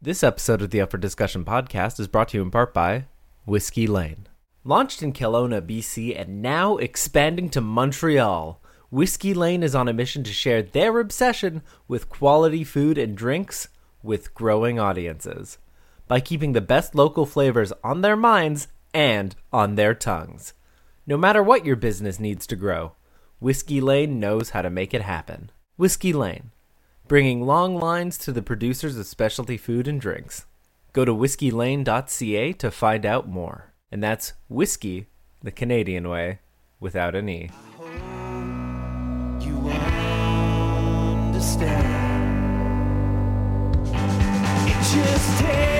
This episode of the Up for Discussion podcast is brought to you in part by Whiskey Lane. Launched in Kelowna, BC, and now expanding to Montreal, Whiskey Lane is on a mission to share their obsession with quality food and drinks with growing audiences by keeping the best local flavors on their minds and on their tongues. No matter what your business needs to grow, Whiskey Lane knows how to make it happen. Whiskey Lane bringing long lines to the producers of specialty food and drinks. Go to whiskeylane.ca to find out more. And that's whiskey the Canadian way without an E. Just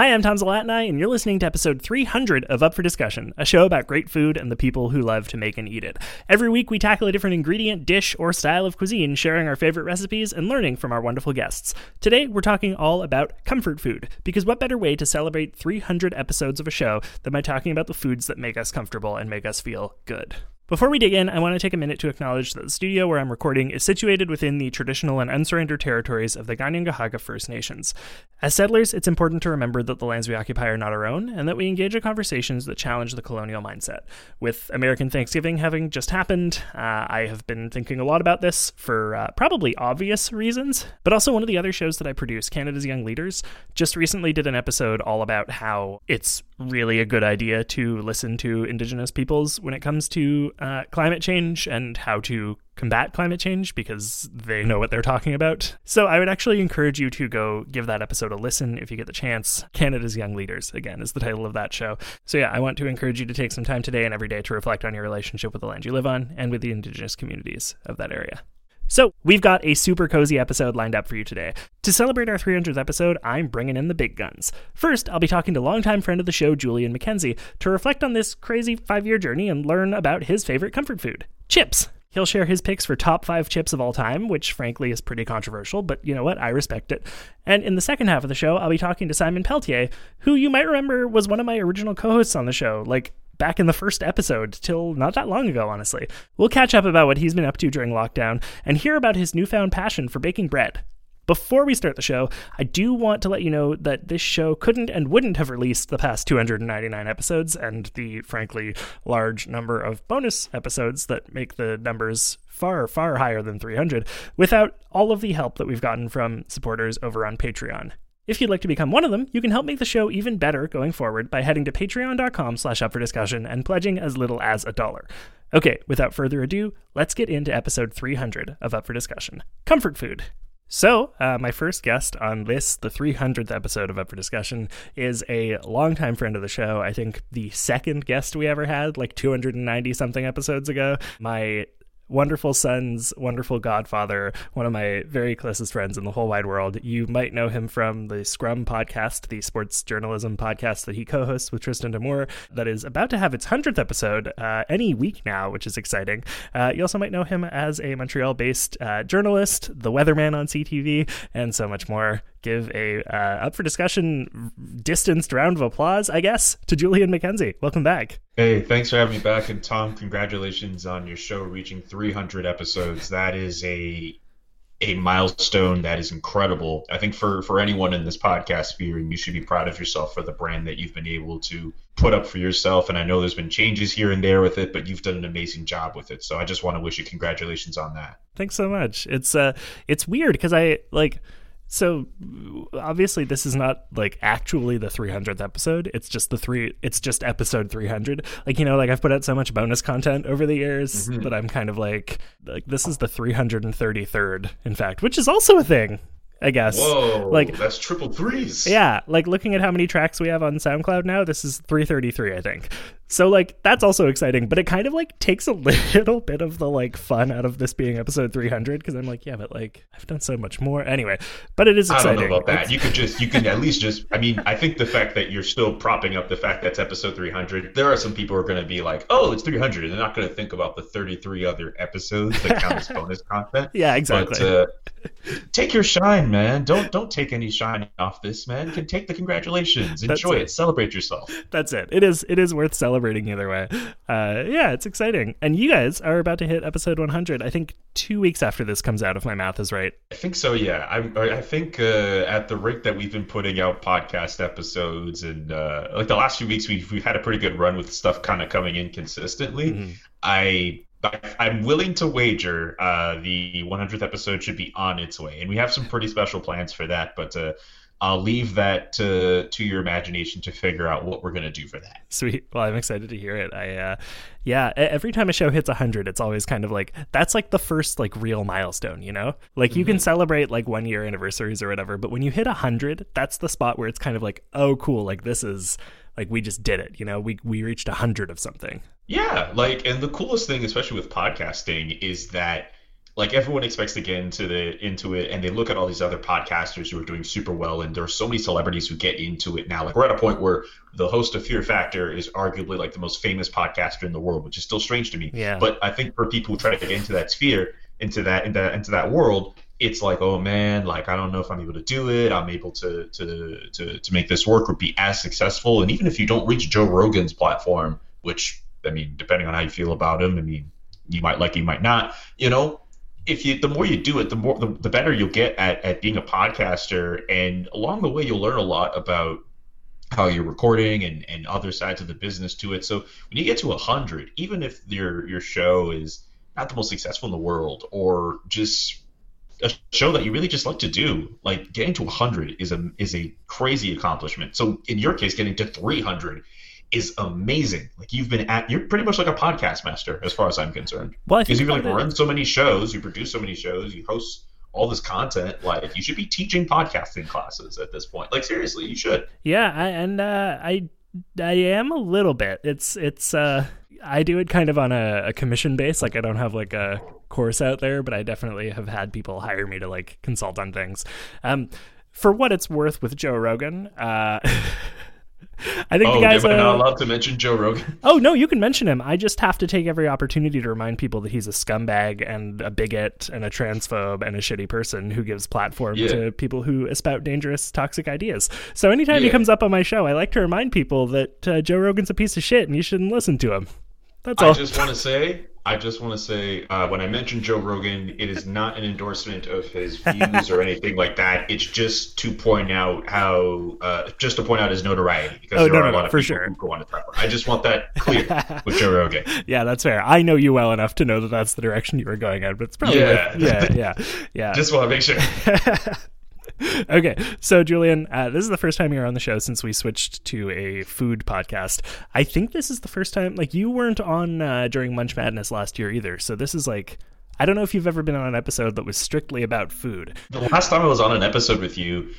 Hi, I'm Tom Zalatni, and you're listening to episode 300 of Up for Discussion, a show about great food and the people who love to make and eat it. Every week, we tackle a different ingredient, dish, or style of cuisine, sharing our favorite recipes and learning from our wonderful guests. Today, we're talking all about comfort food, because what better way to celebrate 300 episodes of a show than by talking about the foods that make us comfortable and make us feel good? Before we dig in, I want to take a minute to acknowledge that the studio where I'm recording is situated within the traditional and unsurrendered territories of the Kanien'kehá:ka First Nations. As settlers, it's important to remember that the lands we occupy are not our own, and that we engage in conversations that challenge the colonial mindset. With American Thanksgiving having just happened, uh, I have been thinking a lot about this for uh, probably obvious reasons, but also one of the other shows that I produce, Canada's Young Leaders, just recently did an episode all about how it's really a good idea to listen to Indigenous peoples when it comes to uh, climate change and how to combat climate change because they know what they're talking about. So I would actually encourage you to go give that episode a listen if you get the chance. Canada's Young Leaders, again, is the title of that show. So yeah, I want to encourage you to take some time today and every day to reflect on your relationship with the land you live on and with the Indigenous communities of that area. So, we've got a super cozy episode lined up for you today. To celebrate our 300th episode, I'm bringing in the big guns. First, I'll be talking to longtime friend of the show, Julian McKenzie, to reflect on this crazy five year journey and learn about his favorite comfort food chips. He'll share his picks for top five chips of all time, which frankly is pretty controversial, but you know what? I respect it. And in the second half of the show, I'll be talking to Simon Peltier, who you might remember was one of my original co hosts on the show. Like, back in the first episode till not that long ago, honestly. We'll catch up about what he's been up to during lockdown and hear about his newfound passion for baking bread. Before we start the show, I do want to let you know that this show couldn't and wouldn't have released the past 299 episodes and the frankly large number of bonus episodes that make the numbers far, far higher than 300 without all of the help that we've gotten from supporters over on Patreon. If you'd like to become one of them, you can help make the show even better going forward by heading to patreon.com slash up for discussion and pledging as little as a dollar. Okay, without further ado, let's get into episode 300 of Up for Discussion. Comfort food. So, uh, my first guest on this, the 300th episode of Up for Discussion, is a longtime friend of the show. I think the second guest we ever had, like 290 something episodes ago. My wonderful son's wonderful godfather, one of my very closest friends in the whole wide world. You might know him from the Scrum podcast, the sports journalism podcast that he co hosts with Tristan D'Amour, that is about to have its 100th episode uh, any week now, which is exciting. Uh, you also might know him as a Montreal based uh, journalist, the weatherman on CTV, and so much more. Give a uh, up for discussion distanced round of applause, I guess, to Julian McKenzie. Welcome back. Hey, thanks for having me back. And Tom, congratulations on your show reaching 300 episodes. That is a a milestone that is incredible. I think for for anyone in this podcast sphere, and you should be proud of yourself for the brand that you've been able to put up for yourself. And I know there's been changes here and there with it, but you've done an amazing job with it. So I just want to wish you congratulations on that. Thanks so much. It's uh it's weird because I like so obviously this is not like actually the 300th episode it's just the three it's just episode 300 like you know like i've put out so much bonus content over the years Mhm. that i'm kind of like like this is the 333rd in fact which is also a thing i guess Whoa, like that's triple threes. yeah like looking at how many tracks we have on soundcloud now this is 333 i think So like that's also exciting, but it kind of like takes a little bit of the like fun out of this being episode 300 because I'm like, yeah, but like I've done so much more anyway. But it is I don't know about that. It's- You could just, you can at least just, I mean, I think the fact that you're still propping up the fact that's episode 300, there are some people who are going to be like, oh, it's 300. They're not going to think about the 33 other episodes that count as bonus content. yeah, exactly. But uh, take your shine, man. Don't don't take any shine off this, man. You can take the congratulations, enjoy it. it. celebrate yourself. That's it. It is it is worth celebrating either way. Uh, yeah, it's exciting. And you guys are about to hit episode 100. I think two weeks after this comes out, if my math is right. I think so. Yeah, I I think uh, at the rate that we've been putting out podcast episodes and uh, like the last few weeks, we've we've had a pretty good run with stuff kind of coming in consistently. Mhm. I. I- I'm willing to wager uh, the 100th episode should be on its way, and we have some pretty special plans for that. But uh, I'll leave that to to your imagination to figure out what we're gonna do for that. Sweet. Well, I'm excited to hear it. I, uh, yeah, every time a show hits 100, it's always kind of like, that's like the first like real milestone, you know? Like you can celebrate like one year anniversaries or whatever, but when you hit 100, that's the spot where it's kind of like, oh, cool. Like this is like, we just did it, you know? We, we reached 100 of something. Yeah, like, and the coolest thing, especially with podcasting, is that like everyone expects to get into the into it, and they look at all these other podcasters who are doing super well, and there are so many celebrities who get into it now. Like we're at a point where the host of Fear Factor is arguably like the most famous podcaster in the world, which is still strange to me. Yeah. But I think for people who try to get into that sphere, into that into, that, into that world, it's like, oh man, like I don't know if I'm able to do it. I'm able to to to to make this work or be as successful. And even if you don't reach Joe Rogan's platform, which I mean, depending on how you feel about him, I mean, you might like, you might not. You know, if you the more you do it, the more the, the better you'll get at at being a podcaster. And along the way, you'll learn a lot about how you're recording and, and other sides of the business to it. So when you get to a hundred, even if your your show is not the most successful in the world or just a show that you really just like to do, like getting to 100 is a is a crazy accomplishment. So in your case, getting to 300 is amazing. Like you've been at, you're pretty much like a podcast master as far as I'm concerned. Well, Because you've like it- run so many shows, you produce so many shows, you host all this content. Like you should be teaching podcasting classes at this point. Like seriously, you should. Yeah, I, and uh, I I am a little bit. It's it's uh I do it kind of on a, a commission base. Like I don't have like a course out there, but I definitely have had people hire me to like consult on things. Um, for what it's worth with Joe Rogan, uh, I think Oh, the guy's am I not allowed to mention Joe Rogan? Oh no, you can mention him. I just have to take every opportunity to remind people that he's a scumbag and a bigot and a transphobe and a shitty person who gives platform Yeah. to people who espout dangerous, toxic ideas. So anytime he comes up on my show, I like to remind people that uh, Joe Rogan's a piece of shit and you shouldn't listen to him. That's I just want to say, I just want to say, uh, when I mention Joe Rogan, it is not an endorsement of his views or anything like that. It's just to point out how, uh, just to point out his notoriety because Oh, there no, are no, a lot no, of for people sure. who go on his platform. I just want that clear with Joe Rogan. yeah, that's fair. I know you well enough to know that that's the direction you were going at, but it's probably Yeah. yeah, yeah, yeah. Just want to make sure. okay, so Julian, uh, this is the first time you're on the show since we switched to a food podcast. I think this is the first time, like, you weren't on uh, during Munch Madness last year either. So this is like, I don't know if you've ever been on an episode that was strictly about food. The last time I was on an episode with you,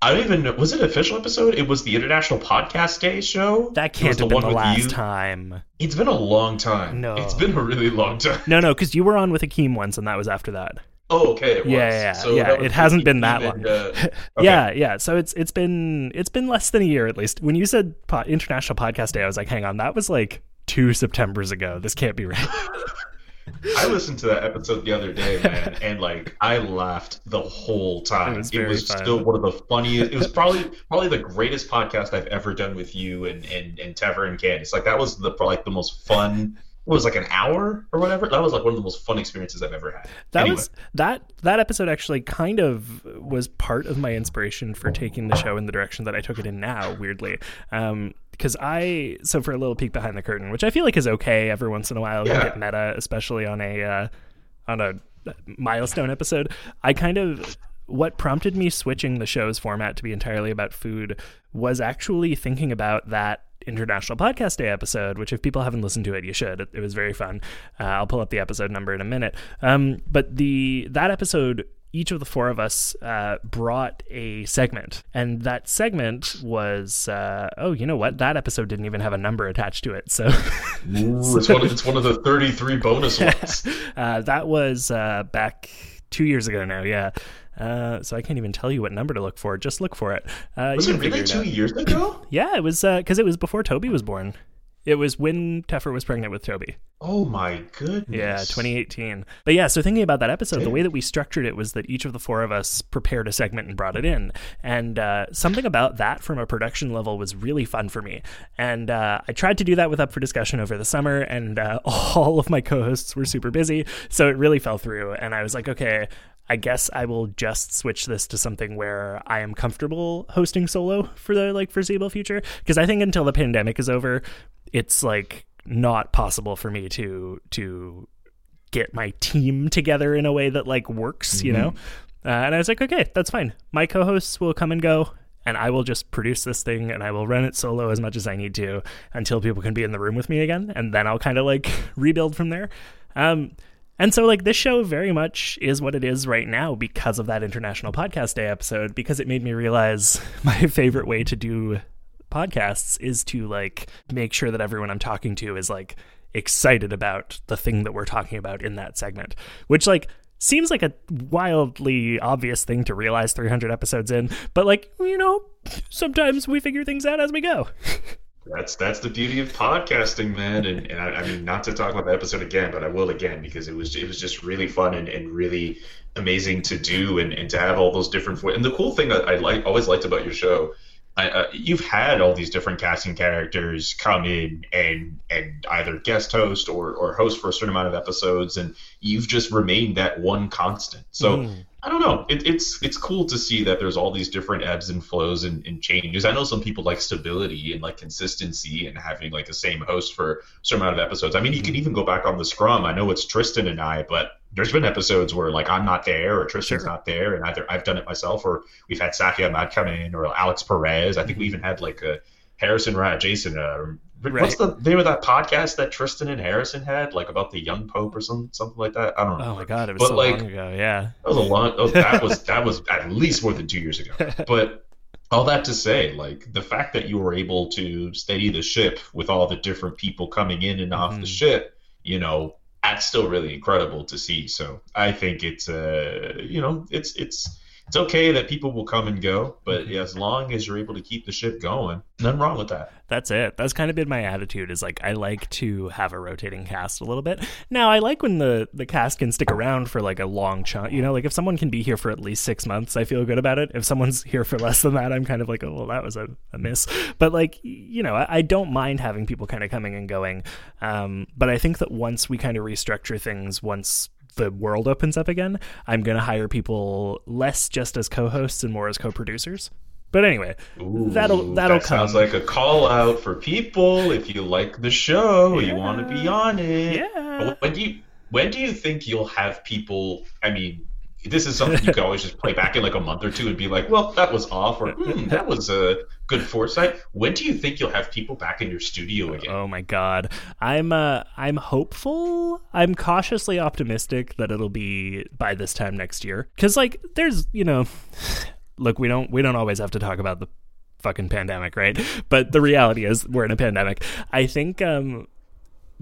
I don't even know. Was it an official episode? It was the International Podcast Day show. That can't have been the last you. time. It's been a long time. No. It's been a really long time. No, no, because you were on with Akeem once, and that was after that. Oh, okay. It. Yeah, yeah, So yeah, it hasn't been that long. uh, okay. Yeah, yeah. So it's it's been it's been less than a year at least. When you said po- International Podcast Day, I was like, hang on, that was like two September's ago. This can't be right. I listened to that episode the other day, man, and like I laughed the whole time. It was It was still one of the funniest. It was probably probably the greatest podcast I've ever done with you and and and Tever and Candice. Like that was the like the most fun. It was like an hour or whatever. That was like one of the most fun experiences I've ever had. That Anyway. was that that episode actually kind of was part of my inspiration for taking the show in the direction that I took it in now. Weirdly, um, because I so for a little peek behind the curtain, which I feel like is okay every once in a while. You Yeah. get meta, especially on a uh, on a milestone episode. I kind of what prompted me switching the show's format to be entirely about food was actually thinking about that International Podcast Day episode, which if people haven't listened to it, you should. It, it was very fun. Uh, I'll pull up the episode number in a minute. Um, but the that episode each of the four of us uh, brought a segment, and that segment was uh, oh, you know what? That episode didn't even have a number attached to it, so Ooh, it's, one of, it's one of the 33 bonus ones. uh, that was uh, back two years ago now. Yeah. Uh, so I can't even tell you what number to look for. Just look for it. Uh, Was it really two years ago? Yeah, it was because it was before Toby was born. It was when Teffer was pregnant with Toby. Oh my goodness. Yeah, 2018. But yeah, so thinking about that episode, the way that we structured it was that each of the four of us prepared a segment and brought it in. And uh, something about that from a production level was really fun for me. And uh, I tried to do that with Up for Discussion over the summer, and uh, all of my co hosts were super busy. So it really fell through. And I was like, okay. I guess I will just switch this to something where I am comfortable hosting solo for the like foreseeable future because I think until the pandemic is over, it's like not possible for me to to get my team together in a way that like works, you know. Uh, and I was like, okay, that's fine. My co-hosts will come and go, and I will just produce this thing, and I will run it solo as much as I need to until people can be in the room with me again, and then I'll kind of like rebuild from there. Um, and so, like, this show very much is what it is right now because of that International Podcast Day episode, because it made me realize my favorite way to do podcasts is to, like, make sure that everyone I'm talking to is, like, excited about the thing that we're talking about in that segment, which, like, seems like a wildly obvious thing to realize 300 episodes in, but, like, you know, sometimes we figure things out as we go. That's that's the beauty of podcasting, man. And, and I, I mean, not to talk about the episode again, but I will again because it was it was just really fun and, and really amazing to do and, and to have all those different and the cool thing that I like always liked about your show. I, uh, you've had all these different casting characters come in and and either guest host or, or host for a certain amount of episodes, and you've just remained that one constant. So Mm. I don't know. It, it's it's cool to see that there's all these different ebbs and flows and, and changes. I know some people like stability and like consistency and having like the same host for a certain amount of episodes. I mean, you can even go back on the scrum. I know it's Tristan and I, but there's been episodes where like I'm not there or Tristan's Sure. not there, and either I've done it myself or we've had Saki Ahmad come in or Alex Perez. I think we even had like a Harrison Rat Jason. Uh, What's the name of that podcast that Tristan and Harrison had, like about the young pope or some something like that? I don't know. Oh my god, it was But, so like, long ago. Yeah. That was a long. Oh, that was that was at least more than two years ago. But all that to say, like the fact that you were able to steady the ship with all the different people coming in and off the Mhm. ship, you know, that's still really incredible to see. So I think it's uh, you know, it's it's it's okay that people will come and go, but as long as you're able to keep the ship going, nothing wrong with that. That's it. That's kind of been my attitude is like I like to have a rotating cast a little bit. Now I like when the the cast can stick around for like a long chunk. You know, like if someone can be here for at least six months, I feel good about it. If someone's here for less than that, I'm kind of like, oh well, that was a, a miss. But like you know, I, I don't mind having people kind of coming and going. Um, but I think that once we kind of restructure things, once the world opens up again, I'm gonna hire people less just as co-hosts and more as co-producers. But anyway, that'll that'll that come. Sounds like a call out for people. If you like the show, you want to be on it. Yeah. When do you when do you think you'll have people? I mean, this is something you can always just play back in like a month or two and be like, well, that was off, or hmm, that was a good foresight. When do you think you'll have people back in your studio again? Oh my god. I'm uh I'm hopeful. I'm cautiously optimistic that it'll be by this time next year. Cuz like there's, you know, look, we don't we don't always have to talk about the fucking pandemic, right? But the reality is we're in a pandemic. I think um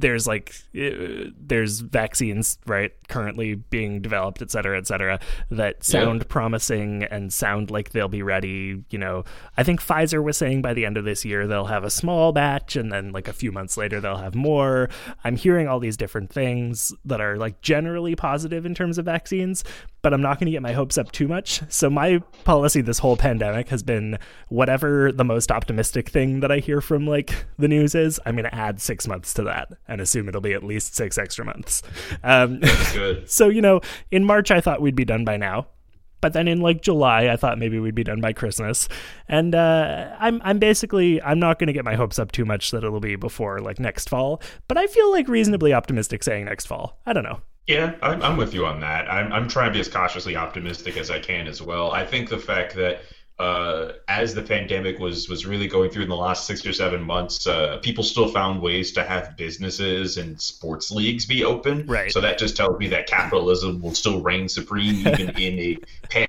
there's like uh, there's vaccines right currently being developed et cetera et cetera that sound promising and sound like they'll be ready you know. I think pfizer was saying by the end of this year they'll have a small batch and then like a few months later they'll have more. I'm hearing all these different things that are like generally positive in terms of vaccines but i'm not going to get my hopes up too much. So my policy this whole pandemic has been whatever the most optimistic thing that i hear from like the news is i'm going to add six months to that and assume it'll be at least six extra months um, Good. so you know in march i thought we'd be done by now but then in like july i thought maybe we'd be done by christmas and uh, i'm i'm basically i'm not going to get my hopes up too much that it'll be before like next fall but i feel like reasonably optimistic saying next fall i don't know Yeah, I'm, I'm with you on that. I'm, I'm trying to be as cautiously optimistic as I can as well. I think the fact that uh, as the pandemic was was really going through in the last six or seven months, uh, people still found ways to have businesses and sports leagues be open. Right. So that just tells me that capitalism will still reign supreme even in a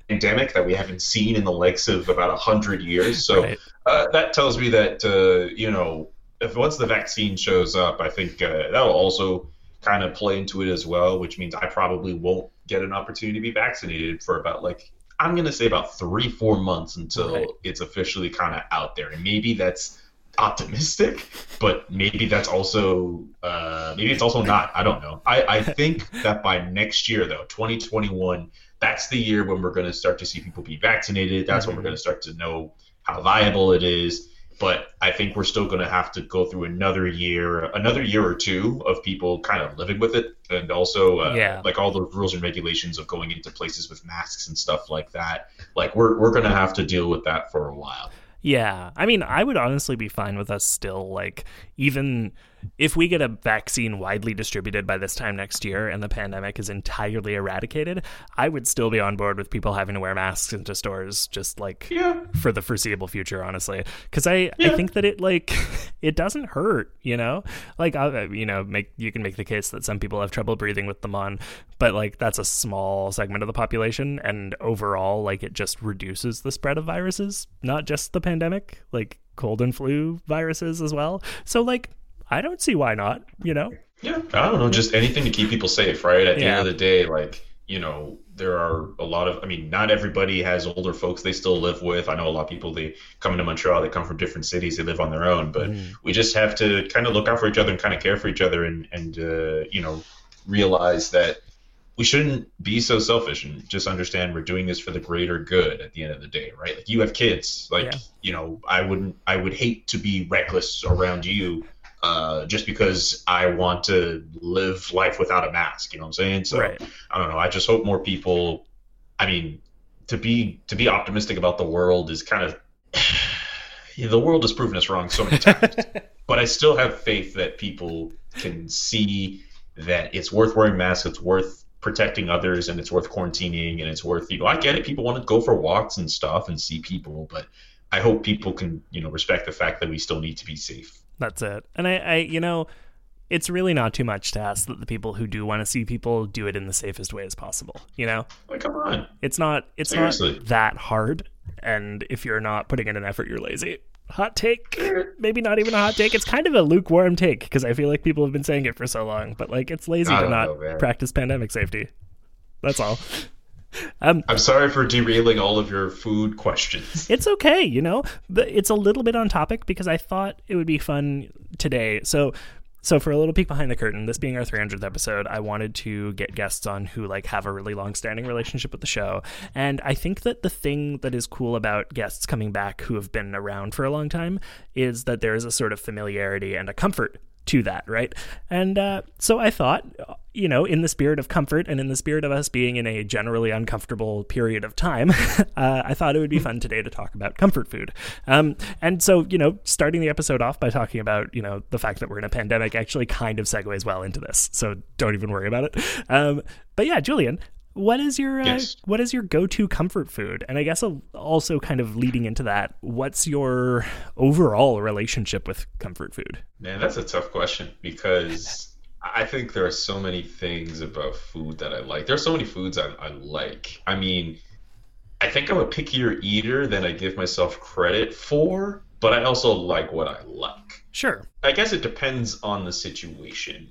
pandemic that we haven't seen in the likes of about a hundred years. So Right. uh, that tells me that uh, you know if once the vaccine shows up, I think uh, that'll also kind of play into it as well, which means I probably won't get an opportunity to be vaccinated for about like I'm gonna say about three four months until Right. it's officially kind of out there, and maybe that's optimistic, but maybe that's also uh, maybe it's also not. I don't know. I, I think that by next year though, 2021, that's the year when we're going to start to see people be vaccinated. That's when we're going to start to know how viable it is. But I think we're still going to have to go through another year, another year or two of people kind of living with it, and also uh, Yeah. like all the rules and regulations of going into places with masks and stuff like that. Like we're we're going to have to deal with that for a while. Yeah. I mean, I would honestly be fine with us still, like, even if we get a vaccine widely distributed by this time next year and the pandemic is entirely eradicated, I would still be on board with people having to wear masks into stores just like Yeah. for the foreseeable future, honestly. Because I, I think that it, like, it doesn't hurt, you know? Like, I, uh, you know, make you can make the case that some people have trouble breathing with them on, but, like, that's a small segment of the population. And overall, like, it just reduces the spread of viruses, not just the pandemic, like cold and flu viruses as well. So, like, I don't see why not, you know? Yeah, I don't know, just anything to keep people safe, right? At the Yeah. end of the day, like, you know, there are a lot of, I mean, not everybody has older folks they still live with. I know a lot of people, they come into Montreal, they come from different cities, they live on their own, but we just have to kind of look out for each other and kind of care for each other and, and uh, you know, realize that we shouldn't be so selfish and just understand we're doing this for the greater good at the end of the day, right? Like you have kids, like, Yeah. you know, I wouldn't, I would hate to be reckless around you uh, just because I want to live life without a mask. You know what I'm saying? So Right. I don't know. I just hope more people. I mean, to be to be optimistic about the world is kind of Yeah, the world has proven us wrong so many times. but I still have faith that people can see that it's worth wearing masks. It's worth protecting others, and it's worth quarantining, and it's worth you know. I get it. People want to go for walks and stuff and see people, but I hope people can you know respect the fact that we still need to be safe. That's it. And I, I, you know, it's really not too much to ask that the people who do want to see people do it in the safest way as possible. You know, Like, come on. it's not, it's Seriously. not that hard. And if you're not putting in an effort, you're lazy. Hot take, maybe not even a hot take. It's kind of a lukewarm take because I feel like people have been saying it for so long. But like, it's lazy to don't man. practice pandemic safety. That's all. Um, I'm sorry for derailing all of your food questions. It's okay, you know. It's a little bit on topic because I thought it would be fun today. So, so for a little peek behind the curtain, this being our 300th episode, I wanted to get guests on who like have a really long-standing relationship with the show. And I think that the thing that is cool about guests coming back who have been around for a long time is that there is a sort of familiarity and a comfort to that, right? And uh, so I thought, you know, in the spirit of comfort and in the spirit of us being in a generally uncomfortable period of time, uh, I thought it would be fun today to talk about comfort food. Um, and so, you know, starting the episode off by talking about, you know, the fact that we're in a pandemic actually kind of segues well into this. So don't even worry about it. Um, but yeah, Julian. What is your uh, Yes. what is your go-to comfort food? And I guess also kind of leading into that, what's your overall relationship with comfort food? Man, that's a tough question because I think there are so many things about food that I like. There are so many foods I, I like. I mean, I think I'm a pickier eater than I give myself credit for, but I also like what I like. Sure. I guess it depends on the situation.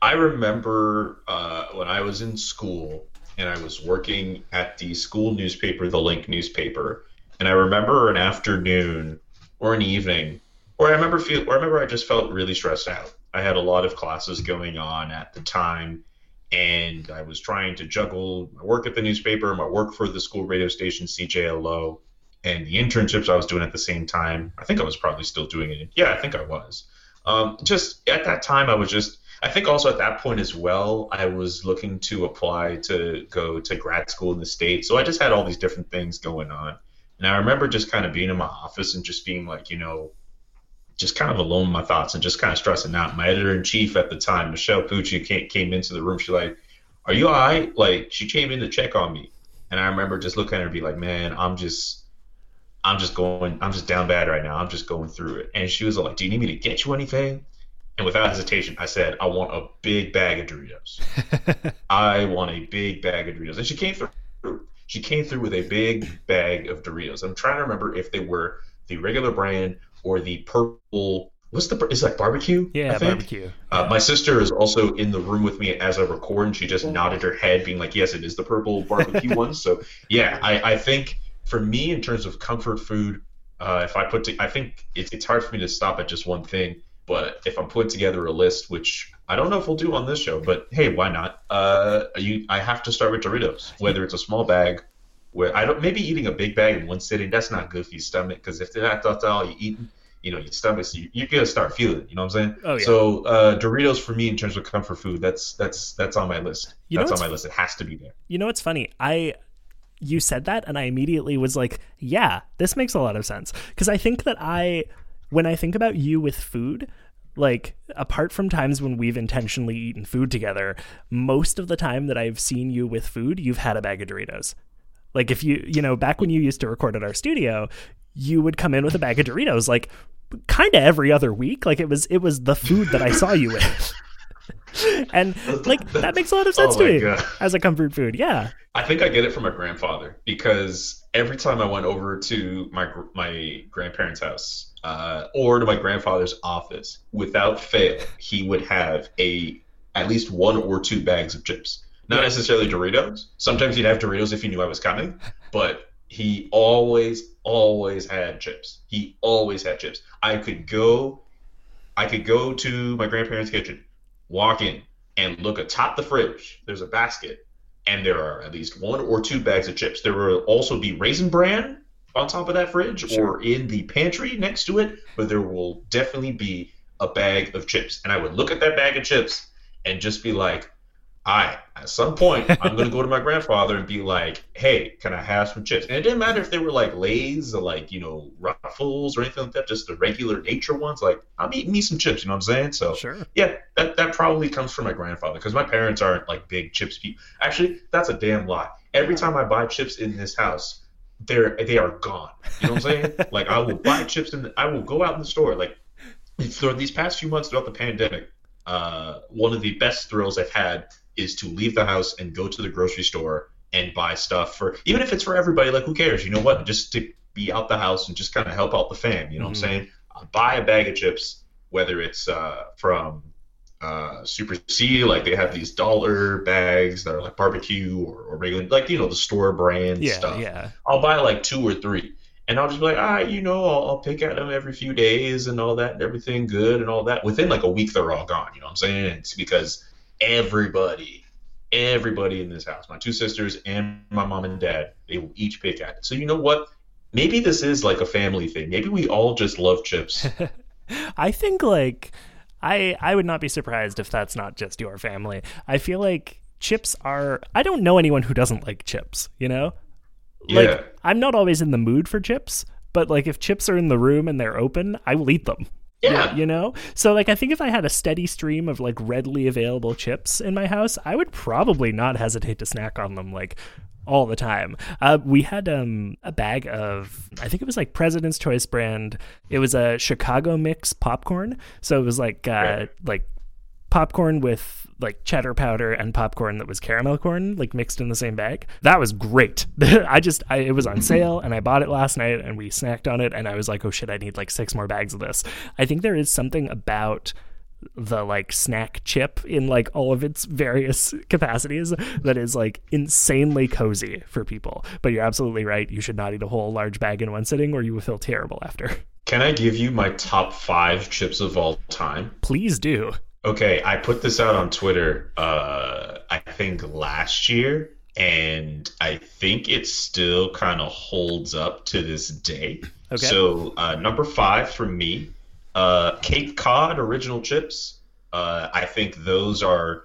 I remember uh, when I was in school and I was working at the school newspaper, the Link newspaper, and I remember an afternoon or an evening, or I remember feel, or I remember I just felt really stressed out. I had a lot of classes going on at the time, and I was trying to juggle my work at the newspaper, my work for the school radio station CJLO, and the internships I was doing at the same time. I think I was probably still doing it. Yeah, I think I was. Um, just at that time, I was just. I think also at that point as well, I was looking to apply to go to grad school in the States. So I just had all these different things going on. And I remember just kind of being in my office and just being like, you know, just kind of alone in my thoughts and just kind of stressing out. My editor in chief at the time, Michelle Pucci, came, into the room. She's like, Are you all right? Like, she came in to check on me. And I remember just looking at her and be like, Man, I'm just. I'm just going, I'm just down bad right now. I'm just going through it. And she was like, Do you need me to get you anything? And without hesitation, I said, I want a big bag of Doritos. I want a big bag of Doritos. And she came through. She came through with a big bag of Doritos. I'm trying to remember if they were the regular brand or the purple. What's the? Is that barbecue? Yeah, I think? barbecue. Uh, my sister is also in the room with me as I record, and she just nodded her head, being like, "Yes, it is the purple barbecue one." So yeah, I, I think for me, in terms of comfort food, uh, if I put, to, I think it's it's hard for me to stop at just one thing. But if I'm putting together a list, which I don't know if we'll do on this show, but hey, why not? Uh, you, I have to start with Doritos, whether it's a small bag, where I don't maybe eating a big bag in one sitting, that's not good for your stomach because if they're not that, that's all you're eating, you know, your stomach, you, you're gonna start feeling. You know what I'm saying? Oh, yeah. So uh, Doritos for me in terms of comfort food, that's that's that's on my list. You that's on my list. It has to be there. You know what's funny? I you said that and I immediately was like, yeah, this makes a lot of sense because I think that I when I think about you with food, like apart from times when we've intentionally eaten food together, most of the time that I've seen you with food, you've had a bag of Doritos. Like if you, you know, back when you used to record at our studio, you would come in with a bag of Doritos like kind of every other week. Like it was it was the food that I saw you with. and like that makes a lot of sense Oh to me God. as a comfort food. Yeah. I think I get it from my grandfather because every time I went over to my my grandparents' house uh, or to my grandfather's office, without fail, he would have a at least one or two bags of chips. Not necessarily Doritos. Sometimes he'd have Doritos if he knew I was coming, but he always always had chips. He always had chips. I could go I could go to my grandparents' kitchen, walk in, and look atop the fridge. There's a basket, and there are at least one or two bags of chips. There will also be Raisin Bran on top of that fridge or in the pantry next to it, but there will definitely be a bag of chips. And I would look at that bag of chips and just be like, right, at some point, I'm going to go to my grandfather and be like, hey, can I have some chips? And it didn't matter if they were like Lay's or like, you know, Ruffles or anything like that, just the regular nature ones. Like, I'm eating me some chips, you know what I'm saying? So, Sure. yeah, that, that probably comes from my grandfather because my parents aren't like big chips people. Actually, that's a damn lie. Every time I buy chips in this house, they're they are gone. You know what I'm saying? like I will buy chips and I will go out in the store. Like for these past few months throughout the pandemic, uh, one of the best thrills I've had is to leave the house and go to the grocery store and buy stuff for even if it's for everybody. Like who cares? You know what? Just to be out the house and just kind of help out the fam. You know what I'm Mhm. saying? I'll buy a bag of chips, whether it's uh, from uh, Super C, like they have these dollar bags that are like barbecue or, or regular, like you know the store brand Yeah, stuff. yeah. I'll buy like two or three, and I'll just be like, ah, you know, I'll, I'll pick at them every few days and all that, and everything good and all that. Within like a week, they're all gone. You know what I'm saying? It's because everybody, everybody in this house, my two sisters and my mom and dad, they will each pick at it. So you know what? Maybe this is like a family thing. Maybe we all just love chips. I think like I I would not be surprised if that's not just your family. I feel like chips are I don't know anyone who doesn't like chips, you know? Like I'm not always in the mood for chips, but like if chips are in the room and they're open, I will eat them. Yeah. You know? So like I think if I had a steady stream of like readily available chips in my house, I would probably not hesitate to snack on them like all the time. Uh, we had um, a bag of, I think it was like President's Choice brand. It was a Chicago mix popcorn. So it was like uh, Right. like popcorn with like cheddar powder and popcorn that was caramel corn like mixed in the same bag. That was great. I just I, it was on sale and I bought it last night and we snacked on it and I was like, "Oh shit, I need like six more bags of this." I think there is something about the like snack chip in like all of its various capacities that is like insanely cozy for people. But you're absolutely right. You should not eat a whole large bag in one sitting or you will feel terrible after. Can I give you my top five chips of all time? Please do. Okay, I put this out on Twitter, uh, I think last year, and I think it still kind of holds up to this day. Okay. So, uh, number five for me, uh, Cape Cod original chips. Uh, I think those are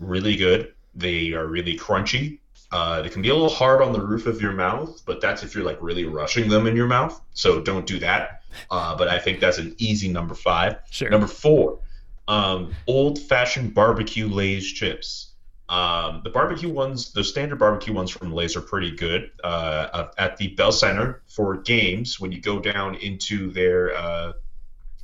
really good. They are really crunchy. Uh, they can be a little hard on the roof of your mouth, but that's if you're like really rushing them in your mouth. So don't do that. Uh, but I think that's an easy number five. Sure. Number four, um, old fashioned barbecue Lay's chips. Um, the barbecue ones, the standard barbecue ones from Lay's are pretty good. Uh, at the Bell Center for games, when you go down into their, uh,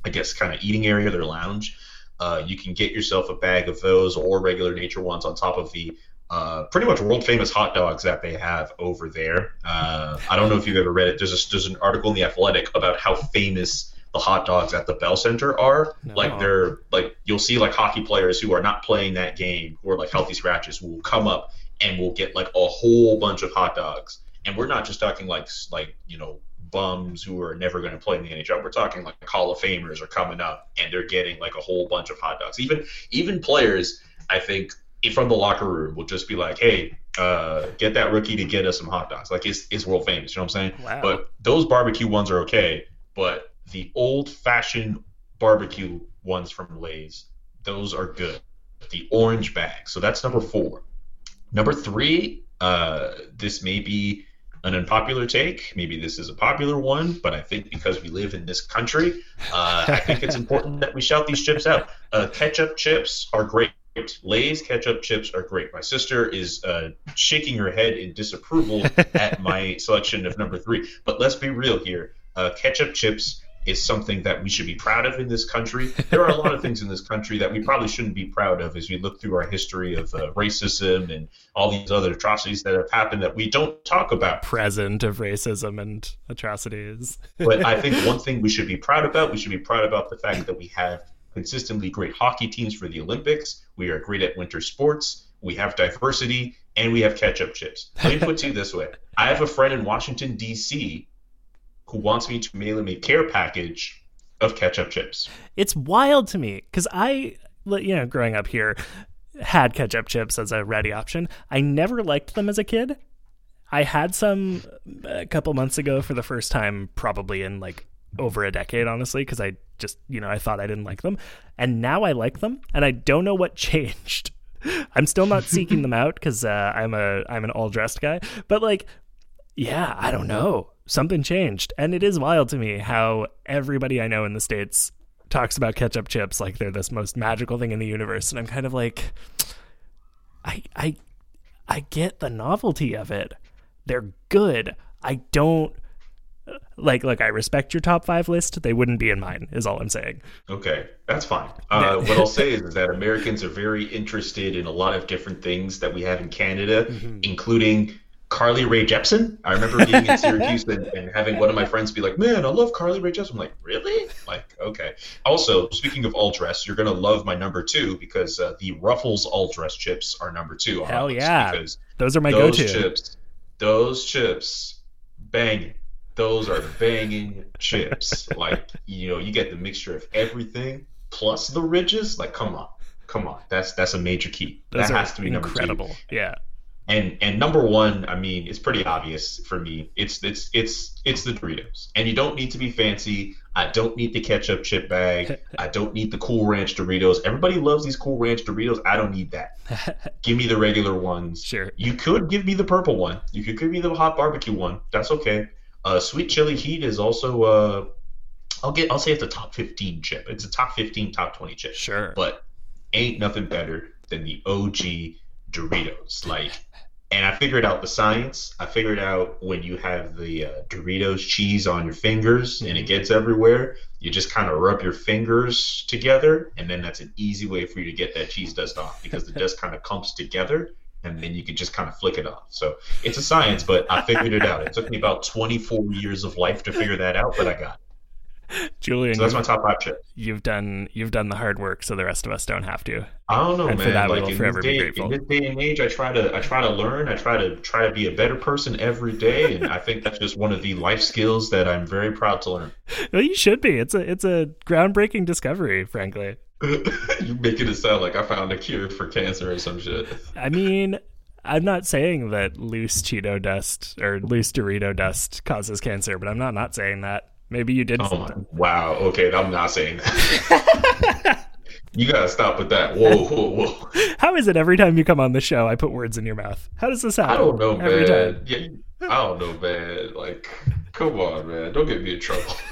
I guess, kind of eating area, their lounge, uh, you can get yourself a bag of those or regular nature ones on top of the uh, pretty much world famous hot dogs that they have over there. Uh, I don't know if you've ever read it. There's a, there's an article in the Athletic about how famous the hot dogs at the Bell Center are. No. Like they're like you'll see like hockey players who are not playing that game who are like healthy scratches will come up and will get like a whole bunch of hot dogs. And we're not just talking like like you know bums who are never going to play in the NHL. We're talking like Hall of Famers are coming up and they're getting like a whole bunch of hot dogs. Even even players, I think from the locker room will just be like, hey, uh, get that rookie to get us some hot dogs. Like it's, it's world famous, you know what I'm saying? Wow. But those barbecue ones are okay. But the old fashioned barbecue ones from Lay's, those are good. The orange bag. So that's number four. Number three, uh, this may be an unpopular take. Maybe this is a popular one, but I think because we live in this country, uh, I think it's important that we shout these chips out. Uh, ketchup chips are great. Lay's ketchup chips are great. My sister is uh, shaking her head in disapproval at my selection of number three. But let's be real here. Uh, ketchup chips is something that we should be proud of in this country. There are a lot of things in this country that we probably shouldn't be proud of as we look through our history of uh, racism and all these other atrocities that have happened that we don't talk about. Present of racism and atrocities. But I think one thing we should be proud about, we should be proud about the fact that we have consistently great hockey teams for the Olympics. We are great at winter sports. We have diversity, and we have ketchup chips. Let me put it to you this way: I have a friend in Washington D.C. who wants me to mail him a care package of ketchup chips. It's wild to me because I, you know, growing up here, had ketchup chips as a ready option. I never liked them as a kid. I had some a couple months ago for the first time, probably in like over a decade, honestly, because I just, you know, I thought I didn't like them. And now I like them, and I don't know what changed. I'm still not seeking them out because uh, I'm a I'm an all dressed guy, but like, yeah, I don't know. Something changed, and it is wild to me how everybody I know in the states talks about ketchup chips like they're this most magical thing in the universe, and I'm kind of like, I I I get the novelty of it. They're good. I don't like like I respect your top five list. They wouldn't be in mine. Is all I'm saying. Okay, that's fine. Uh, what I'll say is, is that Americans are very interested in a lot of different things that we have in Canada, including Carly Rae Jepsen. I remember being in Syracuse and, and having one of my friends be like, "Man, I love Carly Rae Jepsen." I'm like, "Really?" Like, okay. Also, speaking of all dress, you're gonna love my number two because uh, the Ruffles all dress chips are number two. Hell yeah. Because Those are my those go-to. chips, those chips, banging. Those are banging chips. Like you know, you get the mixture of everything plus the ridges. Like, come on, come on. That's that's a major key. Those that has to be number incredible. Yeah. And and number one, I mean, it's pretty obvious for me. It's it's it's it's the Doritos. And you don't need to be fancy. I don't need the ketchup chip bag. I don't need the Cool Ranch Doritos. Everybody loves these Cool Ranch Doritos. I don't need that. Give me the regular ones. Sure. You could give me the purple one. You could give me the hot barbecue one. That's okay. Uh, sweet chili heat is also. Uh, I'll get. I'll say it's a top fifteen chip. It's a top fifteen, top twenty chip. Sure. But ain't nothing better than the OG Doritos. Like, and I figured out the science. I figured out when you have the uh, Doritos cheese on your fingers and it gets everywhere, you just kind of rub your fingers together, and then that's an easy way for you to get that cheese dust off because the dust kind of clumps together. And then you can just kind of flick it off. So it's a science, but I figured it out. It took me about 24 years of life to figure that out, but I got it. Julian, So that's my top five chip. you've done you've done the hard work, so the rest of us don't have to. I don't know, And for man. that, we like in forever this, be day, grateful. in this day and age, I try to I try to learn. I try to try to be a better person every day, and I think that's just one of the life skills that I'm very proud to learn. Well, you should be. It's a it's a groundbreaking discovery, frankly. You're making it sound like I found a cure for cancer or some shit. I mean, I'm not saying that loose Cheeto dust or loose Dorito dust causes cancer, but I'm not not saying that. Maybe you did. Oh my! Wow. Okay, I'm not saying that. You gotta stop with that. Whoa, whoa, whoa. How is it every time you come on the show, I put words in your mouth? How does this happen? I don't know, every man. time? Yeah, I don't know, man. Like, come on, man. Don't get me in trouble.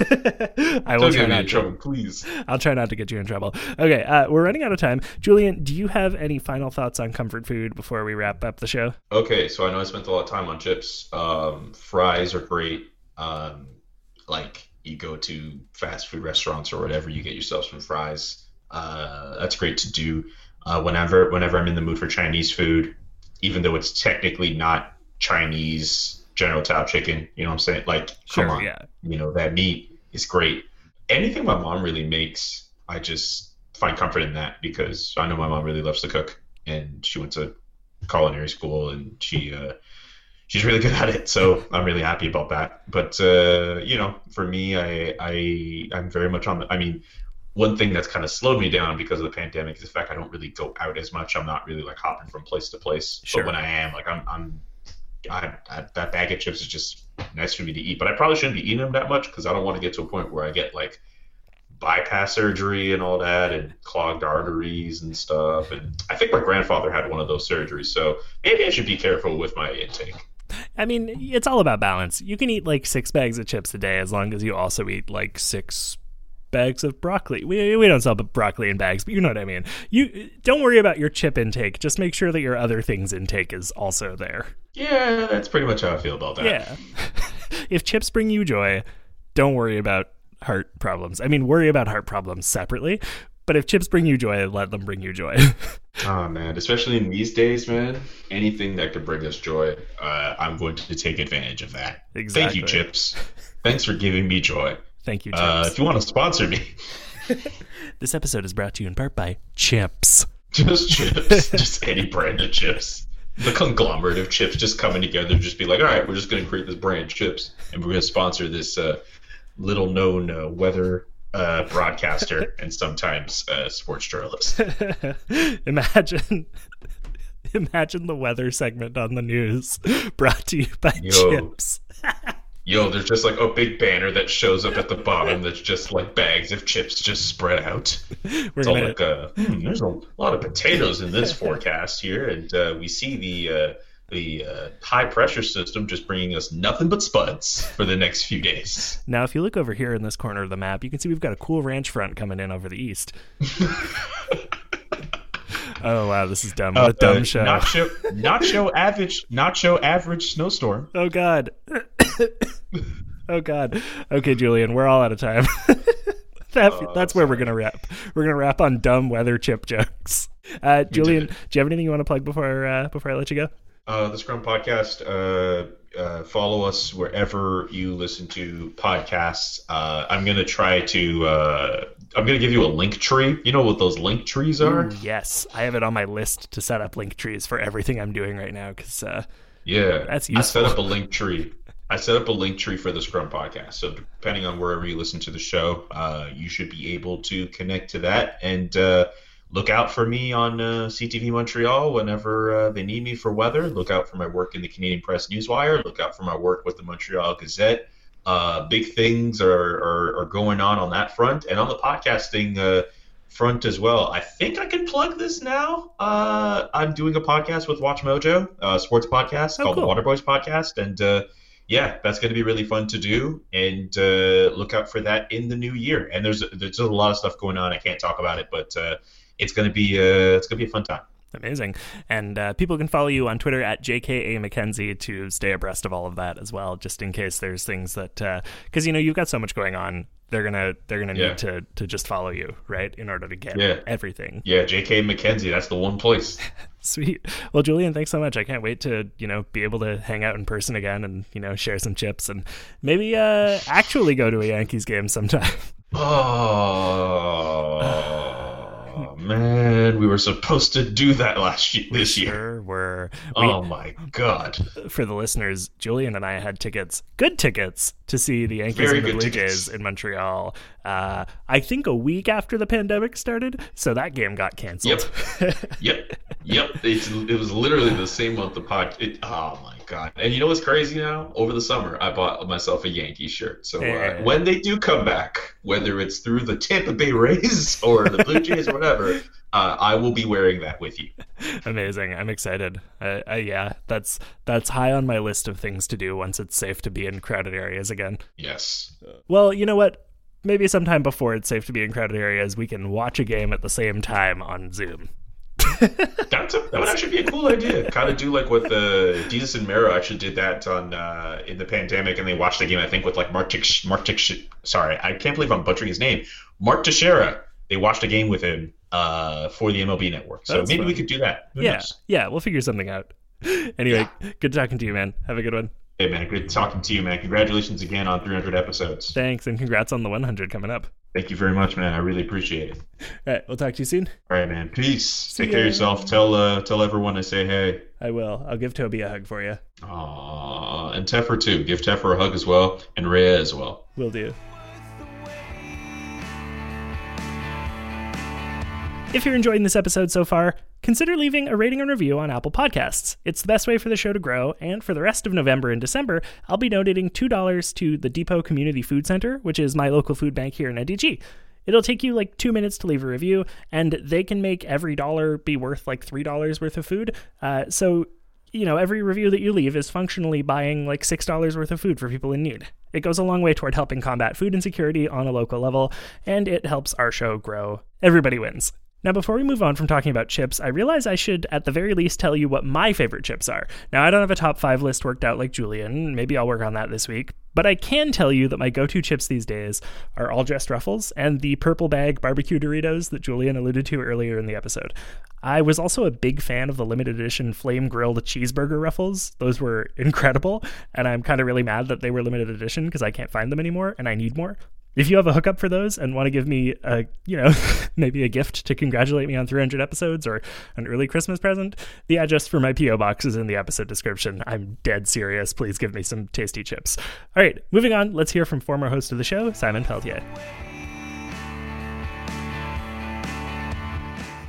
I will Don't get me in to. trouble, please. I'll try not to get you in trouble. Okay, uh, we're running out of time. Julian, do you have any final thoughts on comfort food before we wrap up the show? Okay, so I know I spent a lot of time on chips. Um, fries are great. Um, like you go to fast food restaurants or whatever, you get yourself some fries. Uh, that's great to do. Uh, whenever whenever I'm in the mood for Chinese food, even though it's technically not Chinese General Tao chicken, you know what I'm saying? Like, come on, yeah. you know that meat is great. Anything my mom really makes, I just find comfort in that because I know my mom really loves to cook, and she went to culinary school and she uh, she's really good at it. So I'm really happy about that. But uh, you know, for me, I I I'm very much on. The, I mean, one thing that's kind of slowed me down because of the pandemic is the fact I don't really go out as much. I'm not really like hopping from place to place. Sure. But when I am, like I'm I'm I, I, that bag of chips is just nice for me to eat. But I probably shouldn't be eating them that much because I don't want to get to a point where I get like bypass surgery and all that and clogged arteries and stuff. And I think my grandfather had one of those surgeries, so maybe I should be careful with my intake. I mean, it's all about balance. You can eat like six bags of chips a day as long as you also eat like six bags of broccoli. We, we don't sell broccoli in bags, but you know what I mean. You don't worry about your chip intake. Just make sure that your other things intake is also there. Yeah, that's pretty much how I feel about that. Yeah. if chips bring you joy, don't worry about heart problems. I mean, worry about heart problems separately. But if chips bring you joy, let them bring you joy. Oh man, especially in these days, man. Anything that could bring us joy, uh, I'm going to take advantage of that. Exactly. Thank you, Chips. Thanks for giving me joy. Thank you, chips. Uh, if you want to sponsor me, this episode is brought to you in part by Chips. just chips, just any brand of chips. The conglomerate of chips just coming together, just be like, all right, we're just going to create this brand chips, and we're going to sponsor this uh, little known uh, weather uh, broadcaster and sometimes uh, sports journalist. imagine imagine the weather segment on the news brought to you by Yo. chips Yo, there's just like a big banner that shows up at the bottom that's just like bags of chips just spread out. we're It's all gonna like, uh, hmm, there's a lot of potatoes in this forecast here, and uh, we see the uh, the uh, high pressure system just bringing us nothing but spuds for the next few days. now if you look over here in this corner of the map you can see we've got a cool ranch front coming in over the east. Oh wow this is dumb. What a dumb Uh, show. Nacho, nacho average, nacho average snowstorm. oh god. Oh god. Okay julian we're all out of time. That, Oh, that's where we're gonna wrap. We're gonna wrap on dumb weather chip jokes. Uh, julian do you have anything you want to plug before uh, before i let you go Uh, the Scrum Podcast. Uh, uh, follow us wherever you listen to podcasts. Uh, I'm gonna try to. Uh, I'm gonna give you a link tree. You know what those link trees are? Yes, I have it on my list to set up link trees for everything I'm doing right now because uh, Yeah, That's useful. I set up a link tree. I set up a link tree for the Scrum Podcast. So depending on wherever you listen to the show, uh, you should be able to connect to that and uh, look out for me on uh, CTV Montreal whenever uh, they need me for weather. Look out for my work in the Canadian Press Newswire. Look out for my work with the Montreal Gazette. Uh, big things are, are, are going on on that front and on the podcasting uh, front as well. I think I can plug this now. Uh, I'm doing a podcast with WatchMojo, a sports podcast Oh, called cool. the Waterboys Podcast, and uh, yeah, that's going to be really fun to do. And uh, look out for that in the new year. And there's there's a lot of stuff going on. I can't talk about it, but uh, it's going to be uh, it's going to be a fun time. amazing. And uh, people can follow you on Twitter at JKA McKenzie to stay abreast of all of that as well, just in case there's things that because you know you've got so much going on. They're gonna they're gonna Yeah. need to to just follow you right in order to get Yeah. everything. Yeah, J.K. McKenzie, that's the one place. Sweet. Well, Julian, thanks so much. I can't wait to, you know, be able to hang out in person again and, you know, share some chips and maybe uh actually go to a Yankees game sometime. Oh man, we were supposed to do that last year, this year. Sure were. We, Oh my god. For the listeners, Julian and I had tickets, good tickets, to see the Yankees Very and the Blue tickets. Jays in Montreal. Uh, I think a week after the pandemic started, so that game got canceled. Yep. Yep. It's, it was literally the same month the pod. It, oh my god! And you know what's crazy now? Over the summer, I bought myself a Yankee shirt. So uh, when they do come back, whether it's through the Tampa Bay Rays or the Blue Jays or whatever, uh, I will be wearing that with you. Amazing. I'm excited. Uh, uh, yeah, that's that's high on my list of things to do once it's safe to be in crowded areas again. Yes. Well, you know what? Maybe sometime before it's safe to be in crowded areas, we can watch a game at the same time on Zoom. That's a, that would actually be a cool idea. Kind of do like what the Jesus and Mero actually did that on uh, in the pandemic, and they watched the game. I think with like Mark Tix, Mark Tix, sorry, I can't believe I'm butchering his name. Mark Teixeira. They watched a game with him uh, for the MLB Network. So That's maybe we could do that. Who yeah, knows? yeah, we'll figure something out. Anyway, good talking to you, man. Have a good one. Hey man, good talking to you, man. Congratulations again on 300 episodes. Thanks, and congrats on the 100 coming up. Thank you very much, man. I really appreciate it. All right, we'll talk to you soon. All right, man. Peace. Take ya. care of yourself. Tell uh, tell everyone I say hey. I will. I'll give Toby a hug for you. Aww, and Teffer too. Give Teffer a hug as well, and Rhea as well. Will do. If you're enjoying this episode so far, consider leaving a rating and review on Apple Podcasts. It's the best way for the show to grow, and for the rest of November and December, I'll be donating $2 to the Depot Community Food Center, which is my local food bank here in NDG. It'll take you like two minutes to leave a review, and they can make every dollar be worth like $3 worth of food. Uh, so you know, every review that you leave is functionally buying like $6 worth of food for people in need. It goes a long way toward helping combat food insecurity on a local level, and it helps our show grow. Everybody wins. Now, before we move on from talking about chips, I realize I should, at the very least, tell you what my favorite chips are. Now, I don't have a top five list worked out like Julian. Maybe I'll work on that this week. But I can tell you that my go to chips these days are All Dressed Ruffles and the purple bag barbecue Doritos that Julian alluded to earlier in the episode. I was also a big fan of the limited edition flame grilled cheeseburger ruffles. Those were incredible, and I'm kind of really mad that they were limited edition because I can't find them anymore and I need more. If you have a hookup for those and want to give me a, you know, maybe a gift to congratulate me on 300 episodes or an early Christmas present, the address for my PO box is in the episode description. I'm dead serious. Please give me some tasty chips. All right, moving on. Let's hear from former host of the show, Simon Peltier.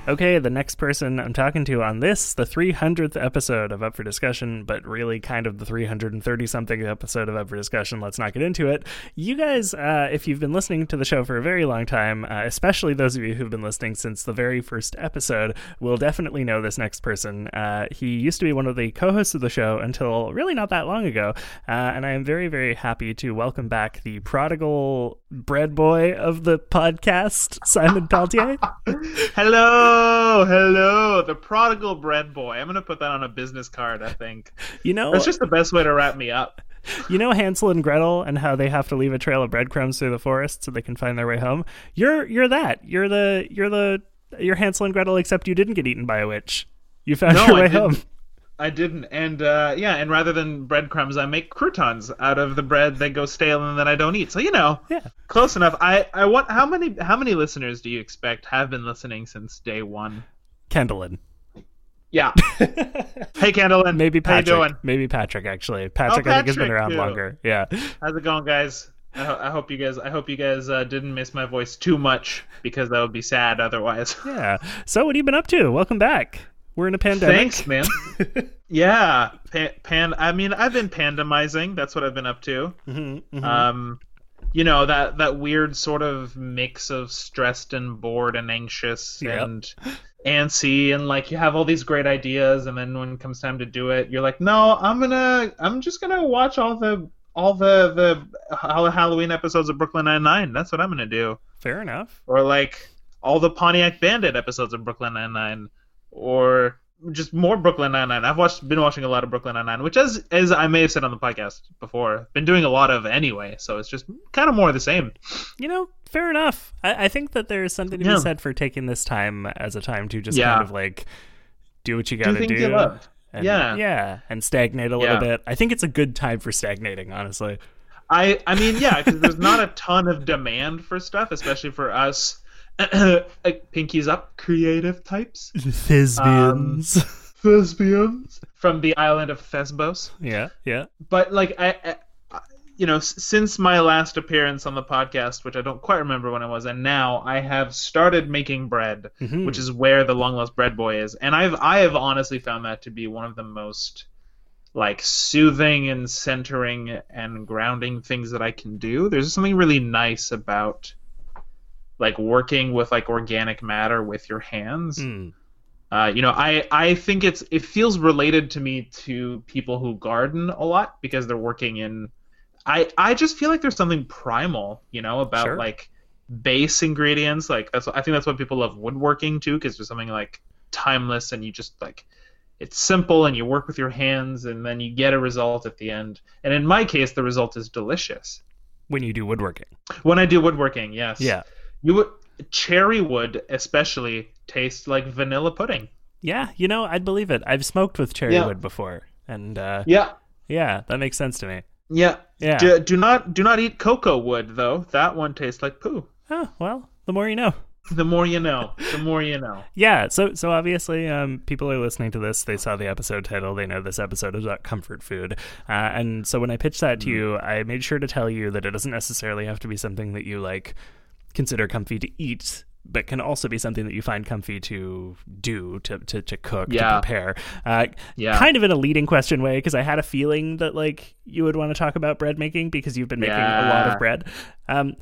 Okay, the next person I'm talking to on this, the 300th episode of Up for Discussion, but really kind of the 330 something episode of Up for Discussion. Let's not get into it. You guys, uh, if you've been listening to the show for a very long time, uh, especially those of you who've been listening since the very first episode, will definitely know this next person. Uh, he used to be one of the co hosts of the show until really not that long ago, uh, and I am very, very happy to welcome back the prodigal bread boy of the podcast, Simon Peltier. Hello, hello, the prodigal bread boy. I'm gonna put that on a business card. I think You know, that's just the best way to wrap me up. you know Hansel and Gretel and how they have to leave a trail of breadcrumbs through the forest so they can find their way home. You're you're that. You're the you're the you're Hansel and Gretel except you didn't get eaten by a witch. You found No, your way home. I didn't, and uh, yeah, and rather than breadcrumbs, I make croutons out of the bread that go stale and that I don't eat. So you know, Yeah. close enough. I I want how many how many listeners do you expect have been listening since day one? Kendallin. Yeah. hey, Candlin. Maybe How you Patrick. doing? Maybe Patrick actually. Patrick I think has been around too. longer. Yeah. How's it going, guys? I, ho- I hope you guys. I hope you guys uh, didn't miss my voice too much because that would be sad otherwise. Yeah. So what have you been up to? Welcome back. We're in a pandemic. Thanks, man. yeah, pan, pan. I mean, I've been pandemizing. That's what I've been up to. Mhm, mhm. Um, you know that that weird sort of mix of stressed and bored and anxious Yep. and antsy and like you have all these great ideas and then when it comes time to do it, you're like, no, I'm gonna, I'm just gonna watch all the all the the Hall- Halloween episodes of Brooklyn Nine Nine. That's what I'm gonna do Fair enough. or like all the Pontiac Bandit episodes of Brooklyn Nine Nine, or just more Brooklyn Nine Nine. I've watched, been watching a lot of Brooklyn Nine Nine, which as as I may have said on the podcast before, been doing a lot of anyway. So it's just kind of more of the same. You know, fair enough. I, I think that there's something to Yeah. be said for taking this time as a time to just Yeah. kind of like do what you gotta things do. love. And, Yeah. yeah, and stagnate a little Yeah. bit. I think it's a good time for stagnating, honestly. I I mean, yeah, because there's not a ton of demand for stuff, especially for us. Pinkies up, creative types, Thespians. thespians from the island of Thesbos. yeah, yeah. but like I, I you know since my last appearance on the podcast which i don't quite remember when it was and now i have started making bread Mhm. which is where the long lost bread boy is and i've i have honestly found that to be one of the most like soothing and centering and grounding things that I can do. There's something really nice about like working with like organic matter with your hands. Mm. Uh, you know, I I think it's it feels related to me to people who garden a lot because they're working in. I I just feel like there's something primal, you know, about Sure. like base ingredients. Like that's I think that's why people love woodworking too, because there's something like timeless and you just like it's simple and you work with your hands and then you get a result at the end. And in my case, the result is delicious. When you do woodworking. When I do woodworking, yes. Yeah. You would cherry wood especially tastes like vanilla pudding. Yeah, you know, I'd believe it. I've smoked with cherry Yeah. wood before. And uh, Yeah. yeah, that makes sense to me. Yeah. Yeah. Do, do not do not eat cocoa wood though. That one tastes like poo. Oh, well, the more you know. The more you know. The more you know. Yeah, so so obviously, um, people are listening to this. They saw the episode title. They know this episode is about comfort food, uh, and so when I pitched that to you, I made sure to tell you that it doesn't necessarily have to be something that you like consider comfy to eat, but can also be something that you find comfy to do, to to, to cook, Yeah. to prepare. Uh, Yeah. kind of in a leading question way, because I had a feeling that like you would want to talk about bread making because you've been making a lot of bread. Um,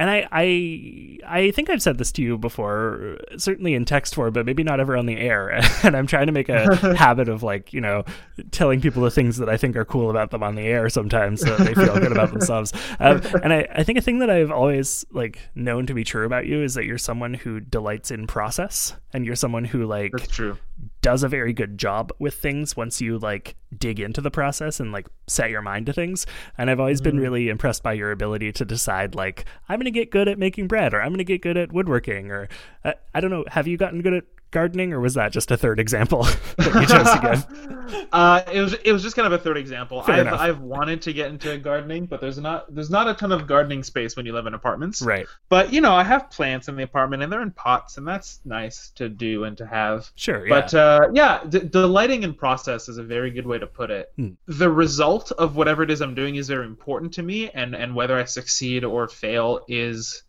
and I, I, I think I've said this to you before, certainly in text form, but maybe not ever on the air. And I'm trying to make a habit of like, you know, telling people the things that I think are cool about them on the air sometimes, so that they feel good about themselves. Um, and I, I think a thing that I've always like known to be true about you is that you're someone who delights in process, and you're someone who like That's true. Does a very good job with things once you like dig into the process and like set your mind to things. And I've always been really impressed by your ability to decide like I'm going to get good at making bread or I'm going to get good at woodworking or uh, I don't know, have you gotten good at gardening or was that just a third example that you chose give? Uh, it was it was just kind of a third example. Fair I've enough. I've wanted to get into gardening, but there's not there's not a ton of gardening space when you live in apartments. Right. But you know, I have plants in the apartment and they're in pots, and that's nice to do and to have. Sure, yeah. But uh, yeah, d- delighting in process is a very good way to put it. Hmm. The result of whatever it is I'm doing is very important to me, and and whether I succeed or fail is,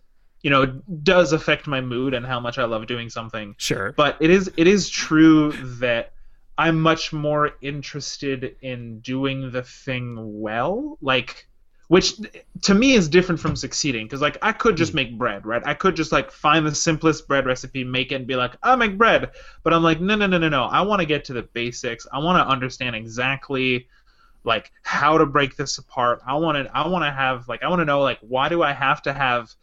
you know, does affect my mood and how much I love doing something. sure. But it is it is true that I'm much more interested in doing the thing well, like which to me is different from succeeding because like I could just mm. make bread, right? I could just like find the simplest bread recipe, make it, and be like, I make bread. But I'm like, no, no, no, no, no. I want to get to the basics. I want to understand exactly like how to break this apart. I want to I want to have like I want to know like why do I have to have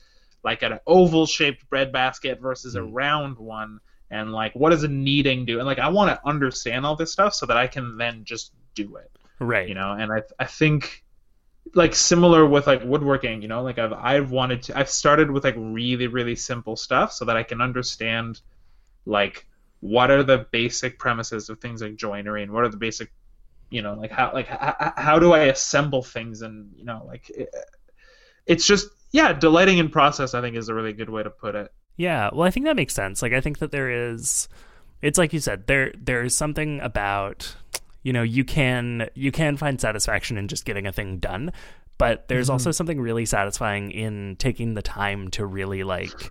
like an oval shaped bread basket versus a hmm. round one. And like what does a kneading do? And like I want to understand all this stuff so that I can then just do it Right. you know? And I I think like similar with like woodworking you know? Like I've I've wanted to I've started with like really really simple stuff so that I can understand like what are the basic premises of things like joinery and what are the basic you know like how like how, how do I assemble things and you know like it, it's just yeah delighting in process I think is a really good way to put it Yeah, well, I think that makes sense. Like, I think that there is, it's like you said, there there is something about, you know, you can you can find satisfaction in just getting a thing done, but there's mm-hmm. also something really satisfying in taking the time to really like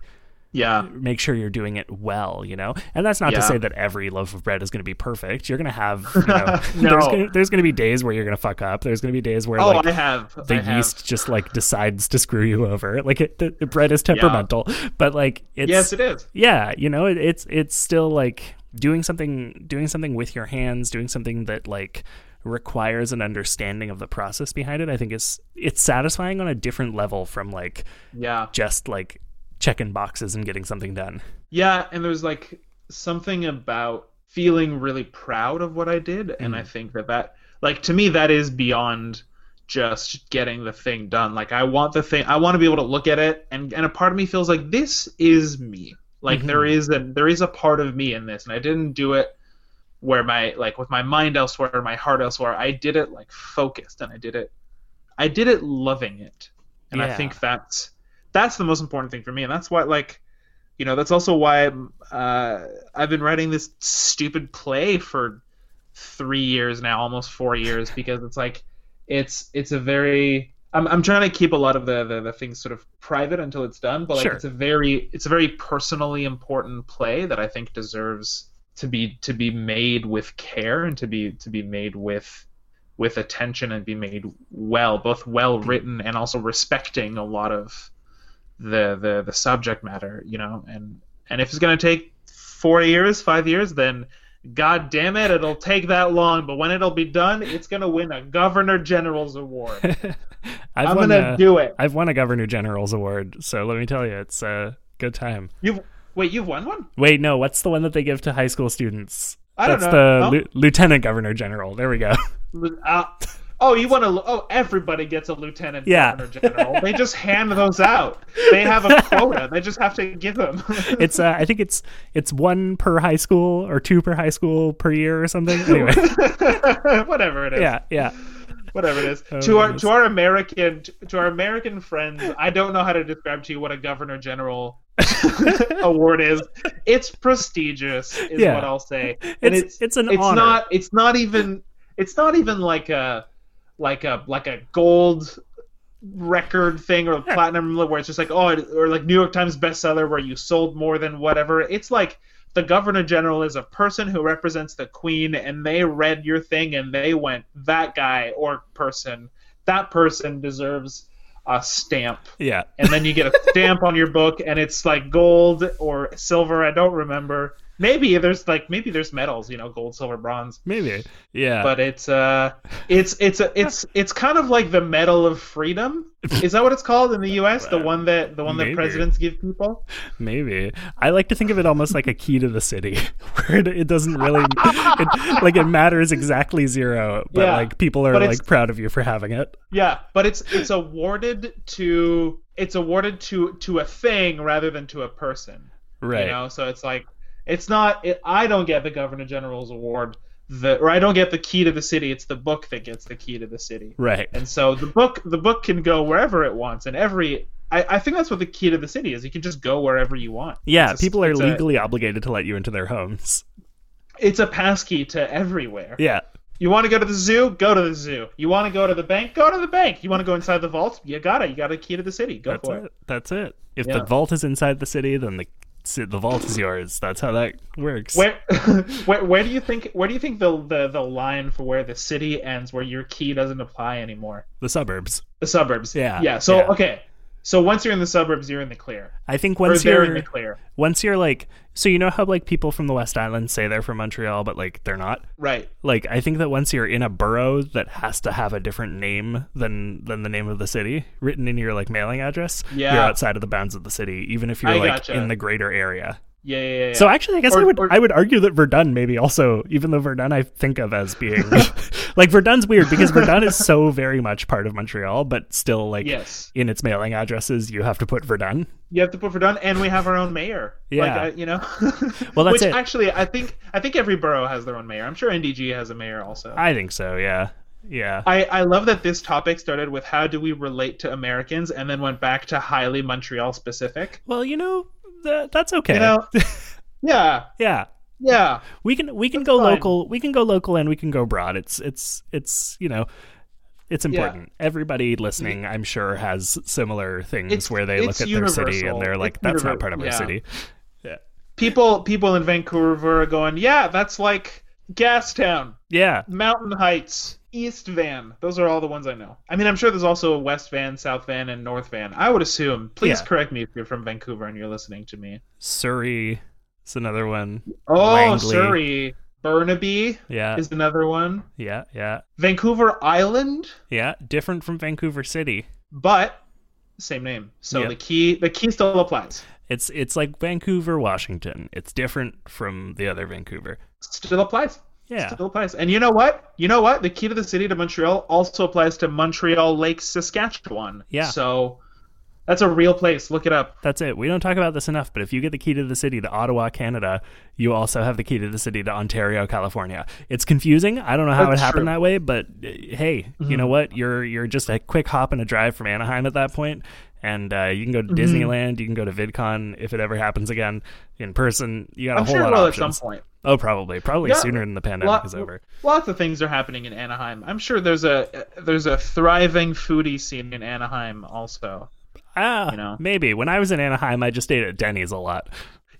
yeah make sure you're doing it well, you know. And that's not to say that every loaf of bread is going to be perfect. You're going to have, you know, No. there's gonna, there's going to be days where you're going to fuck up. There's going to be days where oh like I have the I have. yeast just like decides to screw you over. Like it, the, the bread is temperamental, but like it's yes it is yeah you know it, it's it's still like doing something doing something with your hands doing something that like requires an understanding of the process behind it i think is it's satisfying on a different level from like yeah just like checking boxes and getting something done Yeah, and there's like something about feeling really proud of what I did, and I mm. think that that like to me that is beyond just getting the thing done. Like I want the thing, I want to be able to look at it, and and a part of me feels like this is me. Like there mm-hmm. is a there is a part of me in this, and I didn't do it where my like with my mind elsewhere, my heart elsewhere. I did it like focused, and I did it, I did it loving it, and I think that's that's the most important thing for me, and that's why like you know that's also why uh, I've been writing this stupid play for three years now, almost four years, because it's like it's it's a very I'm, I'm trying to keep a lot of the, the, the things sort of private until it's done, but like Sure. it's a very it's a very personally important play that I think deserves to be to be made with care and to be to be made with with attention and be made well, both well written and also respecting a lot of the the the subject matter, you know. And and if it's gonna take four years, five years, then God damn it, it'll take that long. But when it'll be done, it's gonna win a Governor General's award. I've I'm won gonna a, do it. I've won a Governor General's award, so let me tell you, it's a good time. You've wait, you've won one? Wait, no, what's the one that they give to high school students? I don't That's know. the Oh. Lieu- Lieutenant Governor General. There we go. Uh, oh, you want to? Oh, everybody gets a lieutenant Yeah. governor general. they just hand those out. They have a quota. They just have to give them. It's uh, I think it's it's one per high school or two per high school per year or something. Anyway, whatever it is. yeah, yeah. Whatever it is. Oh, to our goodness. to our American to our American friends, I don't know how to describe to you what a governor general award is. It's prestigious, is Yeah. what I'll say. And It's- it's it's an it's honor. not it's not even it's not even like a like a like a gold record thing or platinum where it's just like oh or like New York Times bestseller where you sold more than whatever. It's like the governor general is a person who represents the queen and they read your thing and they went that guy or person that person deserves a stamp Yeah. and then you get a stamp on your book and it's like gold or silver i don't remember maybe there's like maybe there's medals you know gold silver bronze Maybe. Yeah. but it's uh it's it's a, it's it's kind of like the medal of freedom is that what it's called in the us the one that the one Maybe. that presidents give people Maybe. I like to think of it almost like a key to the city, where it, it doesn't really, it, like it matters exactly zero, but Yeah, like people are like proud of you for having it. yeah but it's it's awarded to it's awarded to to a thing rather than to a person Right. You know, so it's like it's not. It, I don't get the governor general's award, the or I don't get the key to the city. It's the book that gets the key to the city. Right. And so the book, the book can go wherever it wants, and every. I, I think that's what the key to the city is. You can just go wherever you want. Yeah. A- people are it's a- legally obligated to let you into their homes. it's a passkey to everywhere. Yeah. You want to go to the zoo? Go to the zoo. You want to go to the bank? Go to the bank. You want to go inside the vault? You got it. You got a key to the city. Go That's for it. it. That's it. If Yeah. the vault is inside the city, then the the vault is yours. That's how that works. Where, where, where do you think? Where do you think the, the the line for where the city ends, where your key doesn't apply anymore? the suburbs. The suburbs. Yeah, Yeah. So yeah. okay. So once you're in the suburbs, you're in the clear. I think once they're in you're the clear. once you're like so you know how like people from the West Island say they're from Montreal, but like they're not. Right. Like I think that once you're in a borough that has to have a different name than than the name of the city written in your like mailing address, Yeah. you're outside of the bounds of the city, even if you're I like gotcha. in the greater area. Yeah. Yeah. yeah, So actually, I guess Or- I would or- I would argue that Verdun maybe also, even though Verdun I think of as being like Verdun's weird because Verdun is so very much part of Montreal, but still like Yes. in its mailing addresses you have to put Verdun. You have to put Verdun, and we have our own mayor. Yeah. Like, you know. Well, that's Which it. actually, I think I think every borough has their own mayor. I'm sure NDG has a mayor also. I think so. Yeah, yeah. I, I love that this topic started with how do we relate to Americans, and then went back to highly Montreal specific. well, you know that, that's okay. You know. yeah. yeah. Yeah. We can we can go fine. local. We can go local and we can go broad. It's it's it's you know. It's important. Everybody listening, I'm sure, has similar things It's- where they look at their city and they're like, It's "That's not part of our city." Yeah, People people in Vancouver are going, yeah, that's like Gastown. yeah, Mountain Heights, East Van. Those are all the ones I know. I mean, I'm sure there's also a West Van, South Van, and North Van. I would assume. Please Yeah. correct me if you're from Vancouver and you're listening to me. Surrey is another one. Oh, Langley. Surrey. Burnaby Yeah, is another one. yeah, yeah, Vancouver Island, yeah. Different from Vancouver City. but same name. So Yep. the key the key still applies. It's it's like Vancouver, Washington. It's different from the other Vancouver. Still applies. Yeah, Still applies. And you know what? You know what? The key to the city to Montreal also applies to Montreal Lake, Saskatchewan. Yeah. So that's a real place. Look it up. that's it. We don't talk about this enough, but if you get the key to the city to Ottawa, Canada, you also have the key to the city to Ontario, California. It's confusing. I don't know how That's it happened true. that way, but uh, hey, you know what? You're you're just a quick hop and a drive from Anaheim at that point, and uh, you can go to Disneyland. You can go to VidCon if it ever happens again in person. You got a I'm whole sure it lot will of at some point. Oh, probably, probably Yeah. sooner than the pandemic Lot- is over. Lots of things are happening in Anaheim. I'm sure there's a there's a thriving foodie scene in Anaheim also. Ah, You know. maybe. When I was in Anaheim, I just ate at Denny's a lot.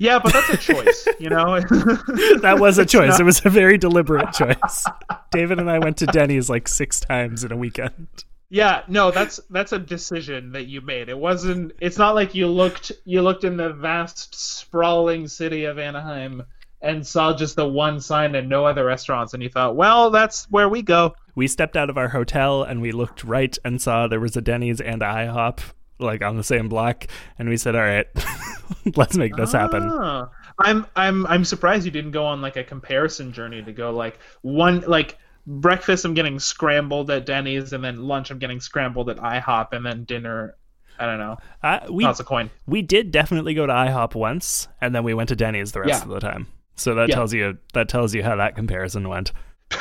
Yeah, but that's a choice, you know. That was a choice. not- It was a very deliberate choice. David and I went to Denny's like six times in a weekend. Yeah, no, that's that's a decision that you made. It wasn't. It's not like you looked you looked in the vast, sprawling city of Anaheim and saw just the one sign and no other restaurants, and you thought, well, that's where we go. We stepped out of our hotel and we looked right and saw there was a Denny's and a IHOP like on the same block, and we said, "All right, let's make this happen." Ah. I'm I'm I'm surprised you didn't go on like a comparison journey to go like one like breakfast I'm getting scrambled at Denny's and then lunch I'm getting scrambled at IHOP and then dinner I don't know. Uh, we Toss a coin. we did definitely go to IHOP once, and then we went to Denny's the rest Yeah. of the time. So that Yeah. tells you that tells you how that comparison went.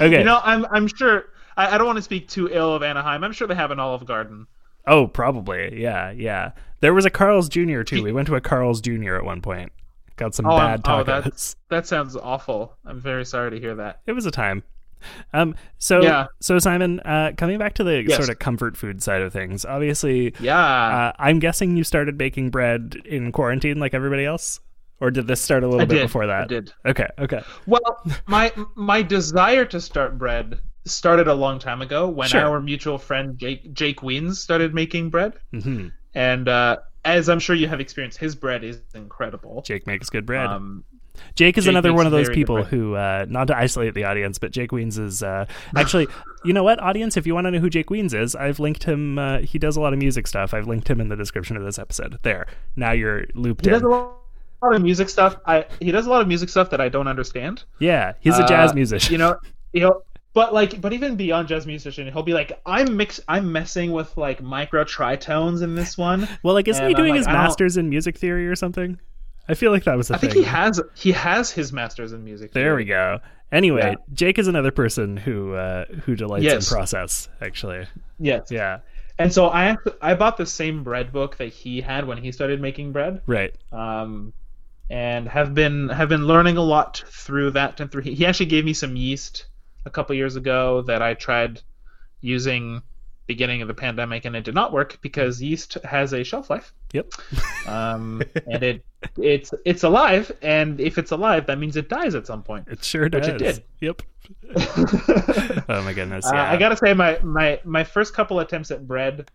Okay. You know, I'm I'm sure I, I don't want to speak too ill of Anaheim. I'm sure they have an Olive Garden. oh, probably. Yeah, yeah. There was a Carl's Jr. too. We went to a Carl's Jr. at one point. Got some Oh, bad oh, tacos. that sounds awful. I'm very sorry to hear that. it was a time. Um, so Yeah. so Simon, uh, coming back to the Yes. sort of comfort food side of things, obviously, Yeah. uh, I'm guessing you started baking bread in quarantine like everybody else, or did this start a little I bit did. before that? I did. Okay, okay, Well, my my desire to start bread started a long time ago when Sure. our mutual friend Jake Jake Weens started making bread, hmm and uh, as I'm sure you have experienced, his bread is incredible. Jake makes good bread. Um, Jake is Jake another one of those people who, uh, not to isolate the audience, but Jake Weens is uh, actually, you know what, audience, if you want to know who Jake Weens is, I've linked him. Uh, he does a lot of music stuff. I've linked him in the description of this episode. There, now you're looped he in. does a lot of music stuff. I he does a lot of music stuff that I don't understand. yeah, he's a jazz Uh, musician. You know, you know, but like, but even beyond jazz musician, he'll be like, I'm mix, I'm messing with like micro tritones in this one. well, like, isn't he and doing like, his master's in music theory or something? I feel like that was a I thing. think he has he has his masters in music. there theory. we go. Anyway, Yeah. Jake is another person who uh, who delights Yes. in process. Actually, Yes. yeah, And so I I bought the same bread book that he had when he started making bread, right. um, and have been have been learning a lot through that. And through he actually gave me some yeast a couple years ago that I tried using beginning of the pandemic, and it did not work because yeast has a shelf life, Yep. um, and it it's it's alive, and if it's alive, that means it dies at some point. It sure does. Which it did. Yep. oh my goodness. Uh, I gotta say, my, my my first couple attempts at bread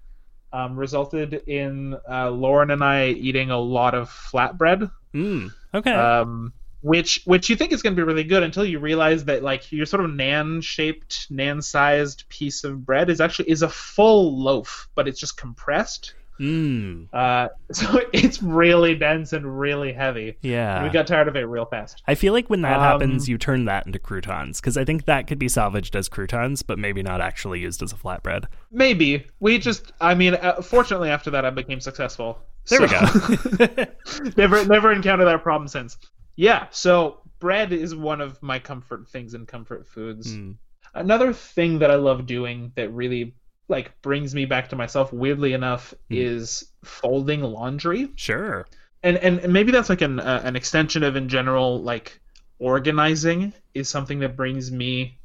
um, resulted in uh, Lauren and I eating a lot of flatbread, Mm, okay. um, which which you think is going to be really good until you realize that like your sort of nan-shaped, nan-sized piece of bread is actually is a full loaf, but it's just compressed. Mm, Uh, so it's really dense and really heavy. yeah. we got tired of it real fast. I feel like when that Um, happens, you turn that into croutons because I think that could be salvaged as croutons, but maybe not actually used as a flatbread. Maybe we just. I mean, uh, fortunately, after that, I became successful. There we go. never never encountered that problem since. Yeah, so bread is one of my comfort things and comfort foods. Mm. Another thing that I love doing that really like brings me back to myself weirdly enough Hmm. is folding laundry. Sure. And and, and maybe that's like an uh, an extension of in general like organizing is something that brings me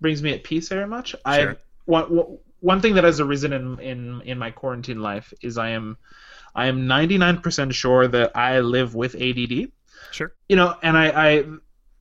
brings me at peace very much. Sure. I one one- one thing that has arisen in in in my quarantine life is I am I am 99% sure that I live with ADD Sure. you know, and I, I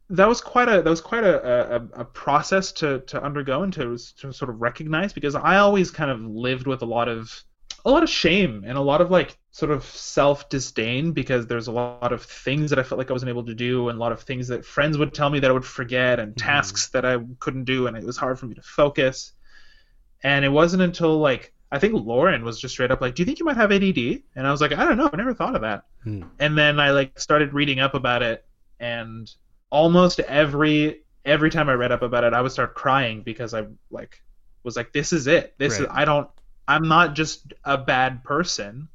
that was quite a that was quite a, a, a process to, to undergo and to, to sort of recognize because I always kind of lived with a lot of a lot of shame and a lot of like sort of self disdain because there's a lot of things that I felt like I wasn't able to do and a lot of things that friends would tell me that I would forget and tasks that I couldn't do and it was hard for me to focus. And it wasn't until like I think Lauren was just straight up like, "Do you think you might have ADD?" And I was like, "I don't know. I never thought of that." Hmm. And then I like started reading up about it, and almost every every time I read up about it, I would start crying because I like was like, "This is it. This is I don't. I'm not just a bad person.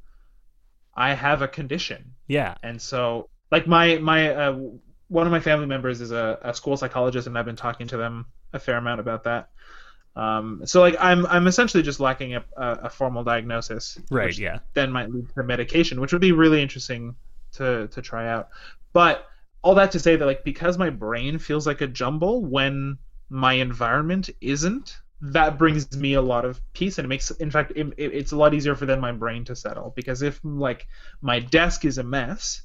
I have a condition." Yeah. And so, like my my uh, one of my family members is a, a school psychologist, and I've been talking to them a fair amount about that. Um, so like I'm I'm essentially just lacking a, a, formal diagnosis, Right. Yeah. then might lead to medication, which would be really interesting to to try out. But all that to say that like because my brain feels like a jumble when my environment isn't, that brings me a lot of peace and it makes in fact it, it- it's a lot easier for then my brain to settle. Because if like my desk is a mess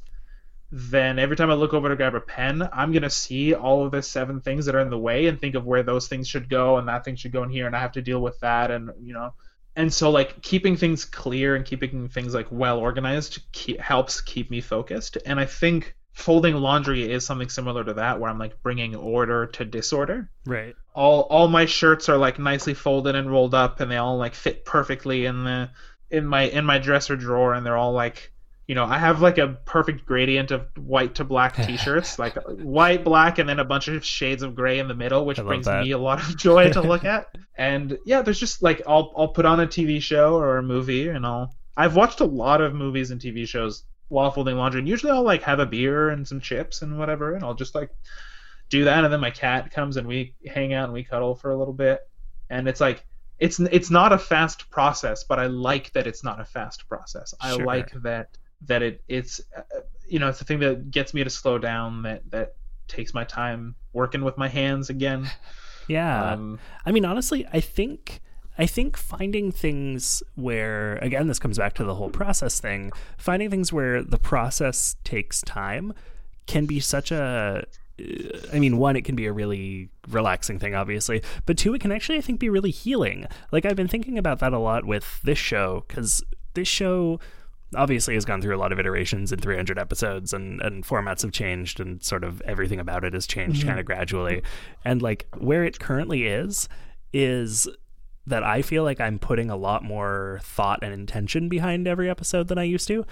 then every time I look over to grab a pen, I'm gonna see all of the seven things that are in the way and think of where those things should go and that thing should go in here and I have to deal with that and you know. And so like keeping things clear and keeping things like well organized helps keep me focused. And I think folding laundry is something similar to that where I'm like bringing order to disorder Right. all all my shirts are like nicely folded and rolled up and they all like fit perfectly in the in my in my dresser drawer and they're all like you know i have like a perfect gradient of white to black t-shirts like white black and then a bunch of shades of gray in the middle which brings that. me a lot of joy to look at and yeah there's just like i'll i'll put on a tv show or a movie and i'll i've watched a lot of movies and tv shows while folding laundry and usually i'll like have a beer and some chips and whatever and i'll just like do that and then my cat comes and we hang out and we cuddle for a little bit and it's like it's it's not a fast process but i like that it's not a fast process i Sure. like that that it it's uh, you know it's the thing that gets me to slow down that that takes my time working with my hands again Yeah. um I mean, honestly, I think I think finding things where again this comes back to the whole process thing. Finding things where the process takes time can be such a uh, mean, one, it can be a really relaxing thing, obviously, but two, it can actually, I think, be really healing. Like, I've been thinking about that a lot with this show, because this show obviously has gone through a lot of iterations in 300 episodes, and, and formats have changed, and sort of everything about it has changed kind of gradually. And, like, where it currently is, is that I feel like I'm putting a lot more thought and intention behind every episode than I used to,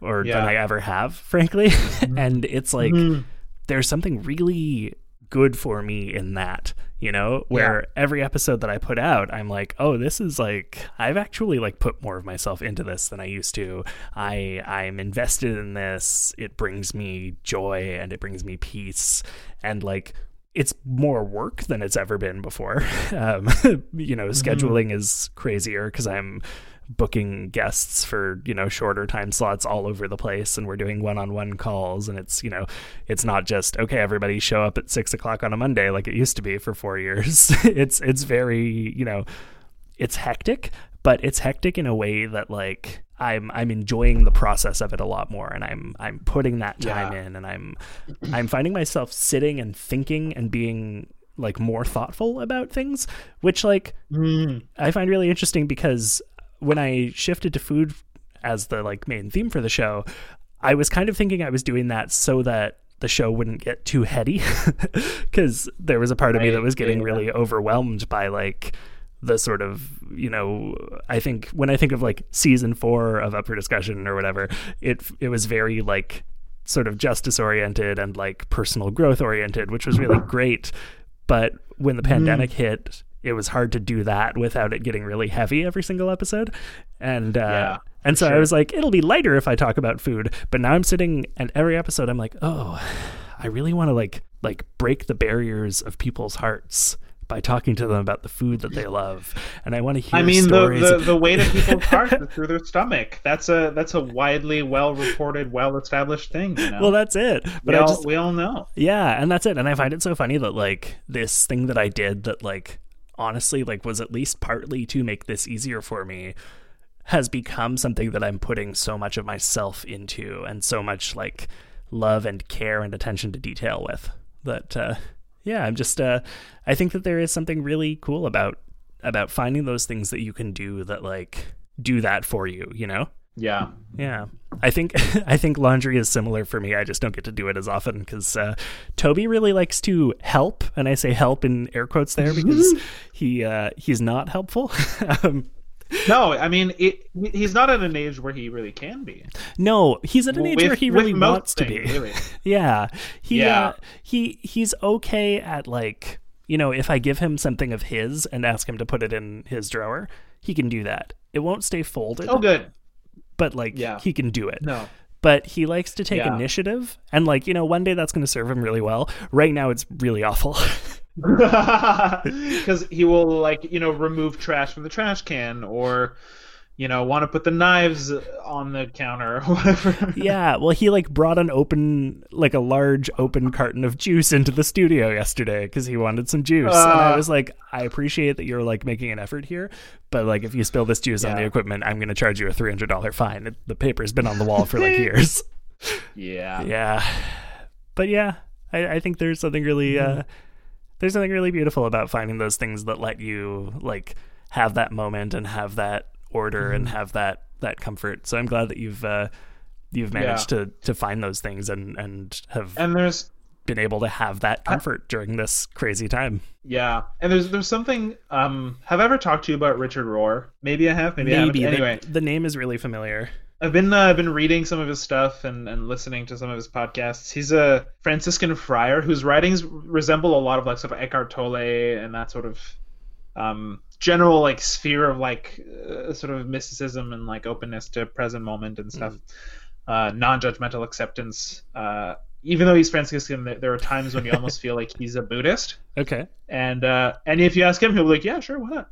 or Yeah. than I ever have, frankly. Mm-hmm. and it's like mm-hmm. there's something really good for me in that, you know, where every episode that I put out, I'm like, oh, this is like I've actually like put more of myself into this than I used to. I I'm invested in this. It brings me joy and it brings me peace and like it's more work than it's ever been before. Um, you know, scheduling is crazier because I'm booking guests for you know shorter time slots all over the place and we're doing one-on-one calls and it's you know it's not just okay everybody show up at six o'clock on a monday like it used to be for four years it's it's very you know it's hectic but it's hectic in a way that like I'm I'm enjoying the process of it a lot more and I'm I'm putting that time Yeah. in and I'm I'm finding myself sitting and thinking and being like more thoughtful about things which like mm. I find really interesting because when I shifted to food as the like main theme for the show, I was kind of thinking I was doing that so that the show wouldn't get too heady because there was a part of me that was getting really overwhelmed by like the sort of you know I think when I think of like season 4 of Up for Discussion or whatever it it was very like sort of justice oriented and like personal growth oriented which was really great. But when the pandemic hit it was hard to do that without it getting really heavy every single episode. And uh Yeah, and so I was like it'll be lighter if I talk about food. But now I'm sitting and every episode I'm like oh I really want to like like break the barriers of people's hearts by talking to them about the food that they love and I want to hear I mean, the, stories the the weight of people's hearts is through their stomach. That's a that's a widely well reported, well established thing. You know? well that's it but we all just we all know. Yeah, and that's it. And I find it so funny that like this thing that I did that like honestly like was at least partly to make this easier for me has become something that I'm putting so much of myself into and so much like love and care and attention to detail with that uh yeah, I'm just uh I think that there is something really cool about about finding those things that you can do that like do that for you, you know? Yeah. Yeah, I think I think laundry is similar for me. I just don't get to do it as often because uh, Toby really likes to help, and I say help in air quotes there because he uh, he's not helpful. um, No, I mean, it, he's not at an age where he really can be. no, he's at an age With- where he really wants to be. really. yeah, he Yeah. Uh, he he's okay at like you know if I give him something of his and ask him to put it in his drawer, he can do that. It won't stay folded, Oh, good. but like Yeah. he can do it. No. but he likes to take Yeah. initiative and like you know one day that's going to serve him really well right now it's really awful Because he will like you know remove trash from the trash can, or you know, want to put the knives on the counter or whatever. Yeah, well, he like brought an open, like a large open carton of juice into the studio yesterday because he wanted some juice. and I Ah. was like, I appreciate that you're like making an effort here, but like if you spill this juice on the equipment, I'm going to charge you a three hundred dollar fine. It, the paper's been on the wall for like years. yeah. yeah, but yeah, I, I think there's something really, uh, there's something really beautiful about finding those things that let you like have that moment and have that order and have that that comfort. So I'm glad that you've uh, you've managed to to find those things and and have And there's been able to have that comfort during this crazy time. yeah, and there's there's something. Um, have I ever talked to you about Richard Rohr? Maybe I have. Maybe, I Maybe the- Anyway, the, name is really familiar. I've been uh, I've been reading some of his stuff and, and listening to some of his podcasts. He's a Franciscan friar whose writings resemble a lot of like sort of Eckhart Tolle and that sort of um, general like sphere of like uh, sort of mysticism and like openness to present moment and stuff, uh, non-judgmental acceptance. Uh, even though he's Franciscan, there- there are times when you almost feel like he's a Buddhist Okay. and uh, and if you ask him, he'll be like, "Yeah, sure, why not?"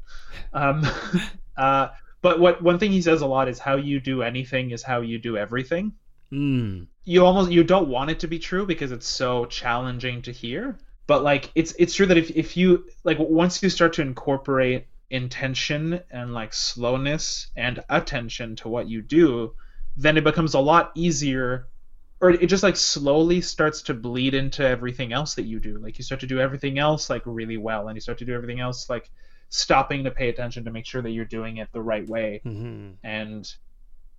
Um, uh, but what one thing he says a lot is how you do anything is how you do everything. Mm. You almost you don't want it to be true because it's so challenging to hear. But like it's it's true that if if you like once you start to incorporate intention and like slowness and attention to what you do, then it becomes a lot easier or it just like slowly starts to bleed into everything else that you do. Like you start to do everything else like really well, and you start to do everything else like stopping to pay attention to make sure that you're doing it the right way. hmm And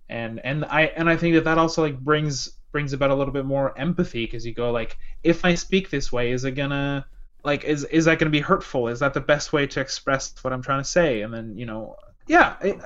and and I and I think that that also like brings brings about a little bit more empathy because you go like, if I speak this way, is it gonna like is is that gonna be hurtful? Is that the best way to express what I'm trying to say? And then you know, yeah, it,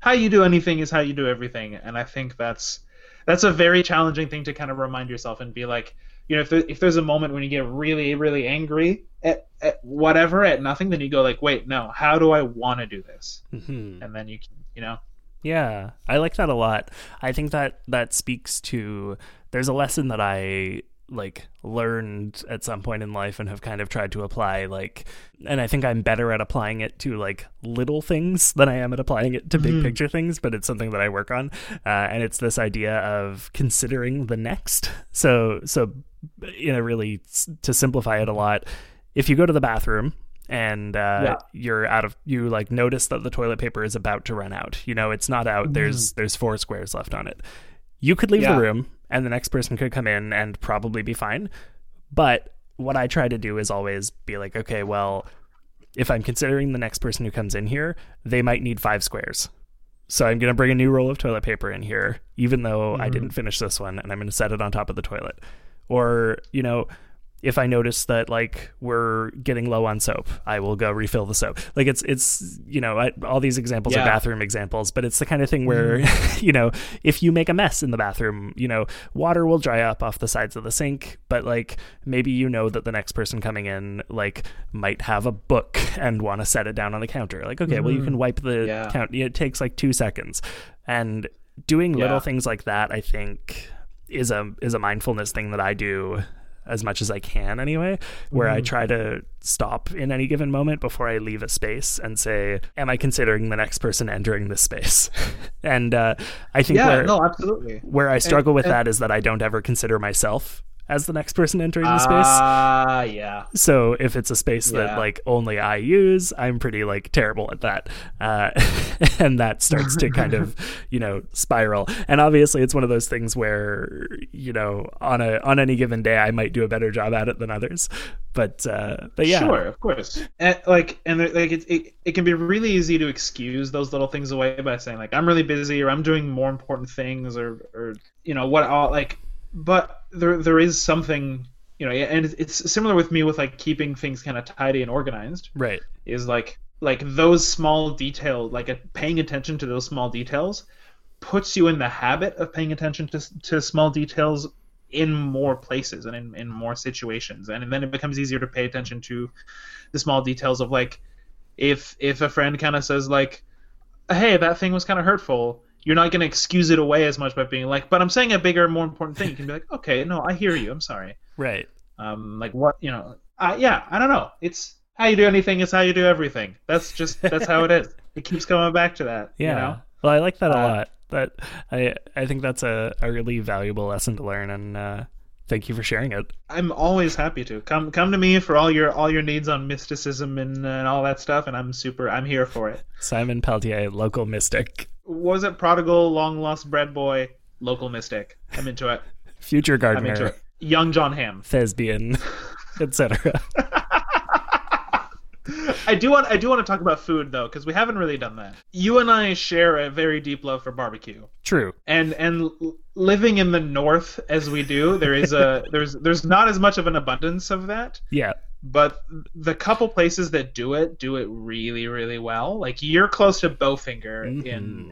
how you do anything is how you do everything, and I think that's that's a very challenging thing to kind of remind yourself and be like, you know, if there, if there's a moment when you get really really angry at, at whatever at nothing, then you go like, wait, no, how do I want to do this? hmm And then you can, you know, Yeah, I like that a lot. I think that that speaks to there's a lesson that I like learned at some point in life and have kind of tried to apply like and I think I'm better at applying it to like little things than I am at applying it to big picture things, but it's something that I work on. Uh, and it's this idea of considering the next. So so in a really to simplify it a lot, if you go to the bathroom and uh, Yeah. you're out of you like notice that the toilet paper is about to run out you know it's not out there's there's four squares left on it you could leave Yeah. the room and the next person could come in and probably be fine. But what i try to do is always be like okay well if i'm considering the next person who comes in here they might need five squares. So i'm going to bring a new roll of toilet paper in here even though i mm-hmm. didn't finish this one and i'm going to set it on top of the toilet. Or you know if I notice that like we're getting low on soap, I will go refill the soap. Like it's it's you know I, all these examples are bathroom examples, but it's the kind of thing where mm-hmm. you know if you make a mess in the bathroom, you know water will dry up off the sides of the sink, but like maybe you know that the next person coming in like might have a book and want to set it down on the counter. Like okay, well you mm-hmm. can wipe the Yeah. count. It takes like two seconds, and doing little Yeah. things like that, I think is a is a mindfulness thing that I do as much as I can anyway, where I try to stop in any given moment before I leave a space and say, Am I considering the next person entering this space? and uh, I think yeah, where no, absolutely. where I struggle with and- that is that I don't ever consider myself as the next person entering the space. Ah, yeah. So if it's a space that like only I use, I'm pretty like terrible at that, uh, and that starts to kind of you know spiral. And obviously, it's one of those things where you know on a on any given day, I might do a better job at it than others. But uh, but yeah, Sure, of course. And like, and like, it, it, it can be really easy to excuse those little things away by saying like, I'm really busy or I'm doing more important things or, or you know what, all like. But there, there is something, you know, and it's- similar with me with like keeping things kind of tidy and organized. right, Is like, like those small details, like uh, paying attention to those small details, puts you in the habit of paying attention to to small details in more places and in, in more situations and then it becomes easier to pay attention to the small details of like if if a friend kind of says like hey that thing was kind of hurtful you're not going to excuse it away as much by being like but i'm saying a bigger more important thing. You can be like okay no i hear you. I'm sorry. Right. um like what you know uh, yeah i don't know. It's how you do anything is how you do everything. That's just that's how it is. It keeps coming back to that Yeah. you know? Well, I like that a Uh, lot. That I I think that's a, a really valuable lesson to learn, and uh, thank you for sharing it. I'm always happy to come come to me for all your all your needs on mysticism and, and all that stuff, and I'm super. I'm here for it. Simon Peltier, local mystic, Was it prodigal, long lost bread boy, local mystic? I'm into it. future I'm into gardener, it. Young John Hamm. thespian, etc. I do want I do want to talk about food though, because we haven't really done that. You and I share a very deep love for barbecue. True. and and living in the north as we do there is a there's there's not as much of an abundance of that Yeah. but the couple places that do it do it really really well like you're close to Bofinger in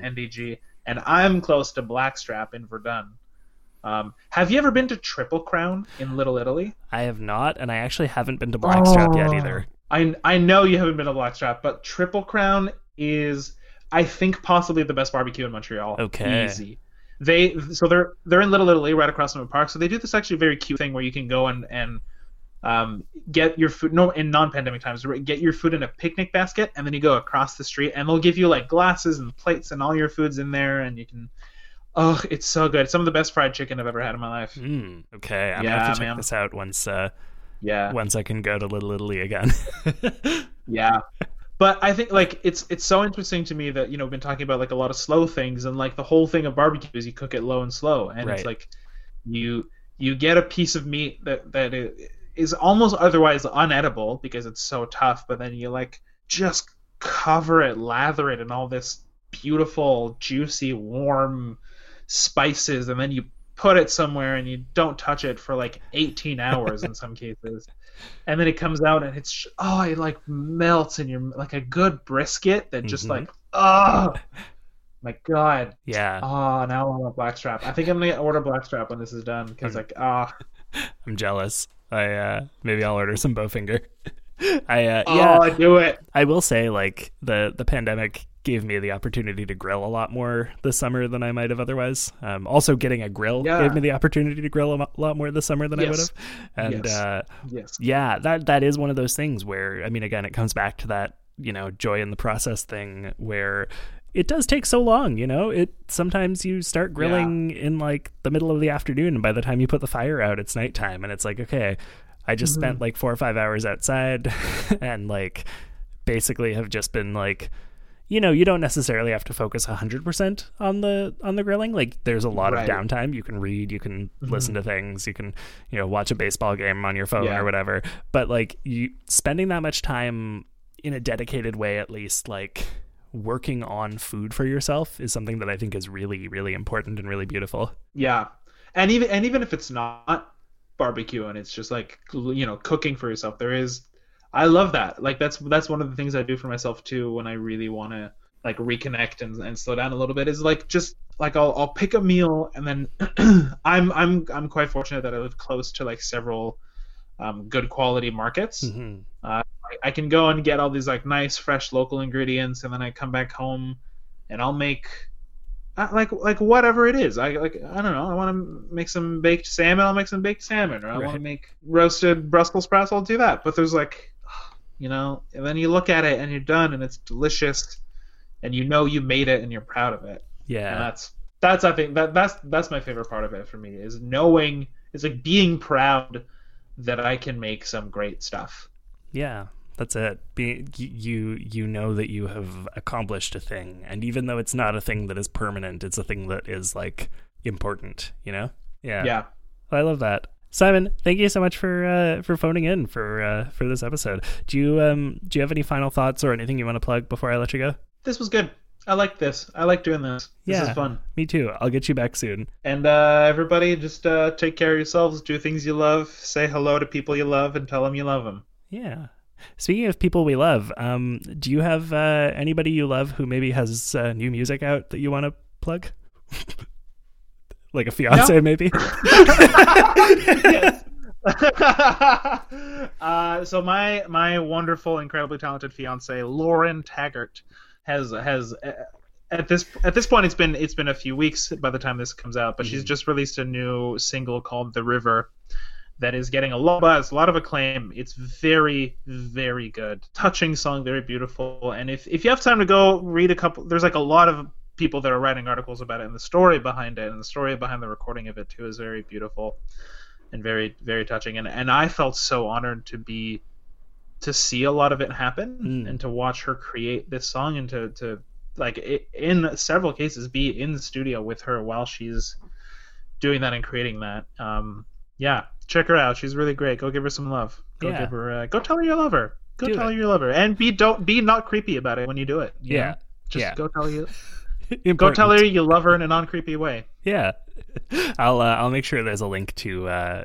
Mhm. ndg and i'm close to blackstrap in verdun um, have you ever been to triple crown in little italy I have not, and I actually haven't been to Blackstrap yet Oh. either. I, I know you haven't been to blackstrap but triple crown is i think possibly the best barbecue in montreal Okay. easy they so they're they're in Little Italy right across from the park. So they do this actually very cute thing where you can go and and um, get your food no in non-pandemic times get your food in a picnic basket and then you go across the street and they'll give you like glasses and plates and all your food's in there and you can oh it's so good some of the best fried chicken I've ever had in my life Mm, okay, I'm gonna have to check man. this out once uh, yeah once I can go to Little Italy again. Yeah. But I think like it's it's so interesting to me that you know we've been talking about like a lot of slow things and like the whole thing of barbecue is you cook it low and slow and Right. it's like you you get a piece of meat that that is almost otherwise unedible because it's so tough but then you like just cover it lather it in all this beautiful juicy warm spices and then you put it somewhere and you don't touch it for like 18 hours in some cases. And then it comes out and it's oh it like melts in your like a good brisket that just Mhm. like oh my god. Yeah, oh now I want blackstrap I think I'm gonna order blackstrap when this is done because like ah. I'm jealous. I uh, maybe I'll order some Bofinger. I uh, oh yeah, I do it. I will say like the the pandemic gave me the opportunity to grill a lot more this summer than I might have otherwise. Um, also, getting a grill Yeah. gave me the opportunity to grill a lot more this summer than I would have. And Yes. uh, yes yeah, that that is one of those things where I mean, again, it comes back to that you know joy in the process thing where it does take so long. You know, it sometimes you start grilling in like the middle of the afternoon, and by the time you put the fire out, it's nighttime, and it's like okay. I just spent like four or five hours outside and like basically have just been like you know you don't necessarily have to focus 100% on the on the grilling. Like there's a lot Right. of downtime. You can read you can mm-hmm. listen to things you can you know watch a baseball game on your phone Yeah. or whatever. But like you spending that much time in a dedicated way at least like working on food for yourself is something that i think is really really important and really beautiful. Yeah. And even and even if it's not barbecue and it's just like you know cooking for yourself there is I love that like that's that's one of the things I do for myself too when I really want to like reconnect and, and slow down a little bit is like just like I'll I'll pick a meal and then I'm I'm I'm quite fortunate that I live close to like several um, good quality markets. hmm I, I can go and get all these like nice fresh local ingredients and then I come back home and I'll make uh, like like whatever it is. I like I don't know. I want to make some baked salmon. I'll make some baked salmon, or I want to make roasted Brussels sprouts. I'll do that. But there's like, you know, and then you look at it and you're done and it's delicious, and you know you made it and you're proud of it. And yeah that's that's I think that that's that's my favorite part of it for me is knowing it's like being proud that I can make some great stuff. Yeah, that's it. Be, you you know that you have accomplished a thing, and even though it's not a thing that is permanent, it's a thing that is like important. You know? Yeah. Yeah. I love that. Simon, thank you so much for uh, for phoning in for uh, for this episode. Do you um do you have any final thoughts or anything you want to plug before I let you go? This was good. I like this. I like doing this. This Yeah. is fun. Me too. I'll get you back soon. And uh, everybody, just uh, take care of yourselves. Do things you love. Say hello to people you love, and tell them you love them. Yeah. Speaking of people we love, um, do you have uh, anybody you love who maybe has uh, new music out that you want to plug? like a fiance, maybe? yes. uh, so my my wonderful, incredibly talented fiance Lauren Taggart has has uh, at this at this point it's been it's been a few weeks by the time this comes out, but she's just released a new single called "The River." That is getting a lot of buzz, a lot of acclaim. It's very, very good, touching song, very beautiful. And if if you have time to go read a couple, there's like a lot of people that are writing articles about it and the story behind it and the story behind the recording of it too is very beautiful and very very touching and and I felt so honored to be to see a lot of it happen Mm. and to watch her create this song and to to like i in several cases be in the studio with her while she's doing that and creating that um yeah check her out she's really great go give her some love go Yeah. give her uh, go tell her you love her go Do tell it. her you love her and be don't be not creepy about it when you do it Yeah. know? just Yeah. go tell you go tell her you love her in a non creepy way Yeah, I'll uh, I'll make sure there's a link to. Uh,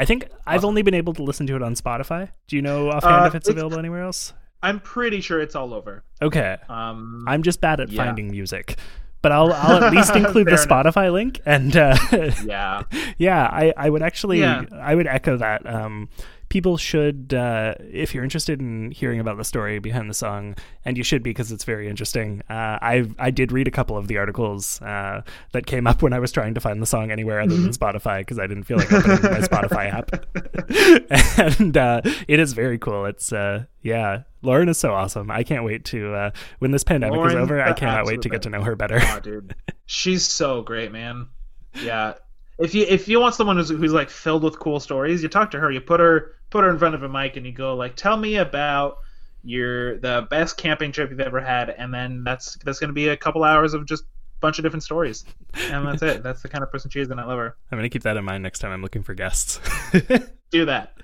I think I've only been able to listen to it on Spotify. Do you know offhand Uh, if it's it's- available anywhere else? i'm pretty sure it's all over Okay, um I'm just bad at yeah. finding music, but I'll I'll at least include the Fair enough. Spotify link. And uh, yeah yeah, I I would actually Yeah. I would echo that. Um, people should, uh, if you're interested in hearing about the story behind the song, and you should be because it's very interesting. Uh, I I did read a couple of the articles uh, that came up when I was trying to find the song anywhere other than Spotify because I didn't feel like opening my Spotify app. and uh, it is very cool. It's uh, yeah, Lauren is so awesome. I can't wait to uh, when this pandemic is over. I cannot wait to get to know her better. oh, dude, she's so great, man. Yeah, if you if you want someone who's who's like filled with cool stories, you talk to her. You put her put her in front of a mic and you go like, "Tell me about your the best camping trip you've ever had," and then that's that's gonna be a couple hours of just bunch of different stories, and that's it. That's the kind of person she is, and I love her. I'm gonna keep that in mind next time I'm looking for guests. Do that.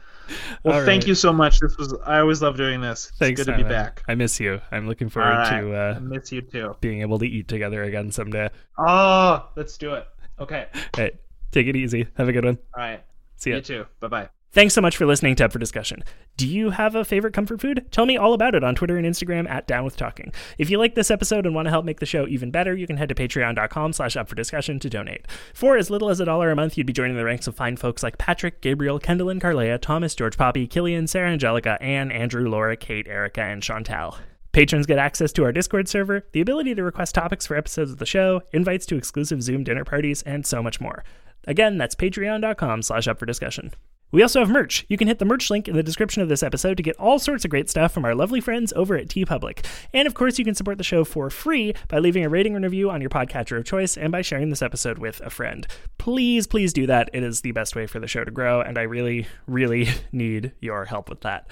Well, All thank right. you so much. This was I always love doing this. It's Thanks, good to be back. I miss you. I'm looking forward right. to I uh, miss you too. being able to eat together again someday. Oh, let's do it. Okay. Hey, take it easy. Have a good one. All right. See ya. You too. Bye bye. Thanks so much for listening to Up for Discussion. Do you have a favorite comfort food? Tell me all about it on Twitter and Instagram at Down With Talking. If you like this episode and want to help make the show even better, you can head to patreon.com slash up for discussion to donate. For as little as a dollar a month, you'd be joining the ranks of fine folks like Patrick, Gabriel, Kendall and Carlea, Thomas, George Poppy, Killian, Sarah Angelica, Anne, Andrew, Laura, Kate, Erica, and Chantal. Patrons get access to our Discord server, the ability to request topics for episodes of the show, invites to exclusive Zoom dinner parties, and so much more. Again, that's patreon.com slash up for discussion. We also have merch. You can hit the merch link in the description of this episode to get all sorts of great stuff from our lovely friends over at TeePublic. And of course, you can support the show for free by leaving a rating and review on your podcatcher of choice and by sharing this episode with a friend. Please, please do that. It is the best way for the show to grow, and I really, really need your help with that.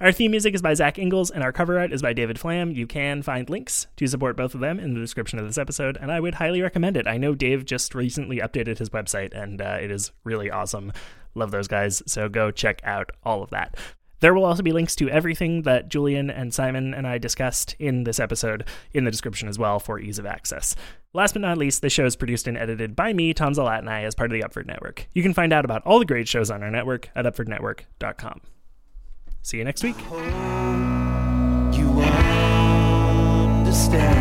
Our theme music is by Zach Ingles, and our cover art is by David Flam. You can find links to support both of them in the description of this episode, and I would highly recommend it. I know Dave just recently updated his website, and uh, it is really awesome. Love those guys, so go check out all of that. There will also be links to everything that Julian and Simon and I discussed in this episode in the description as well for ease of access. Last but not least, the show is produced and edited by me, Tom Zalatni, as part of the Upford Network. You can find out about all the great shows on our network at upfordnetwork.com. See you next week. you understand.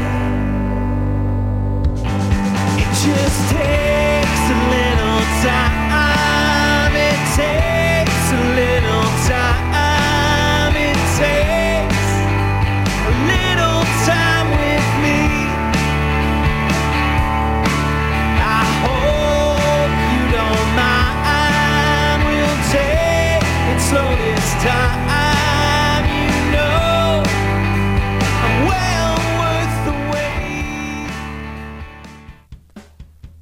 It just takes a little time. It takes a little time.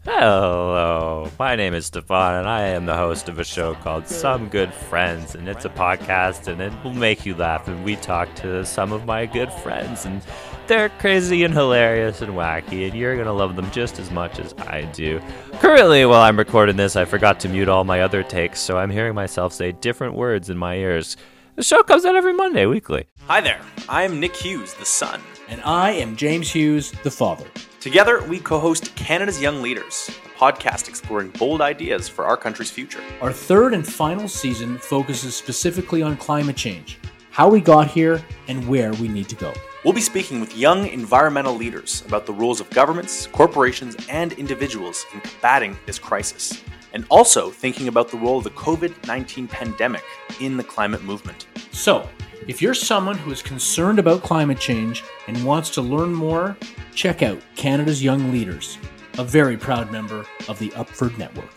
Hello, my name is Stefan, and I am the host of a show called Some Good Friends, and it's a podcast, and it will make you laugh. And we talk to some of my good friends, and they're crazy and hilarious and wacky, and you're gonna love them just as much as I do. Currently, while I'm recording this, I forgot to mute all my other takes, so I'm hearing myself say different words in my ears. The show comes out every Monday, weekly. Hi there, I'm Nick Hughes, the son. And I am James Hughes, the father. Together, we co host Canada's Young Leaders, a podcast exploring bold ideas for our country's future. Our third and final season focuses specifically on climate change, how we got here, and where we need to go. We'll be speaking with young environmental leaders about the roles of governments, corporations, and individuals in combating this crisis, and also thinking about the role of the COVID 19 pandemic in the climate movement. So, if you're someone who is concerned about climate change and wants to learn more, check out Canada's Young Leaders, a very proud member of the Upford Network.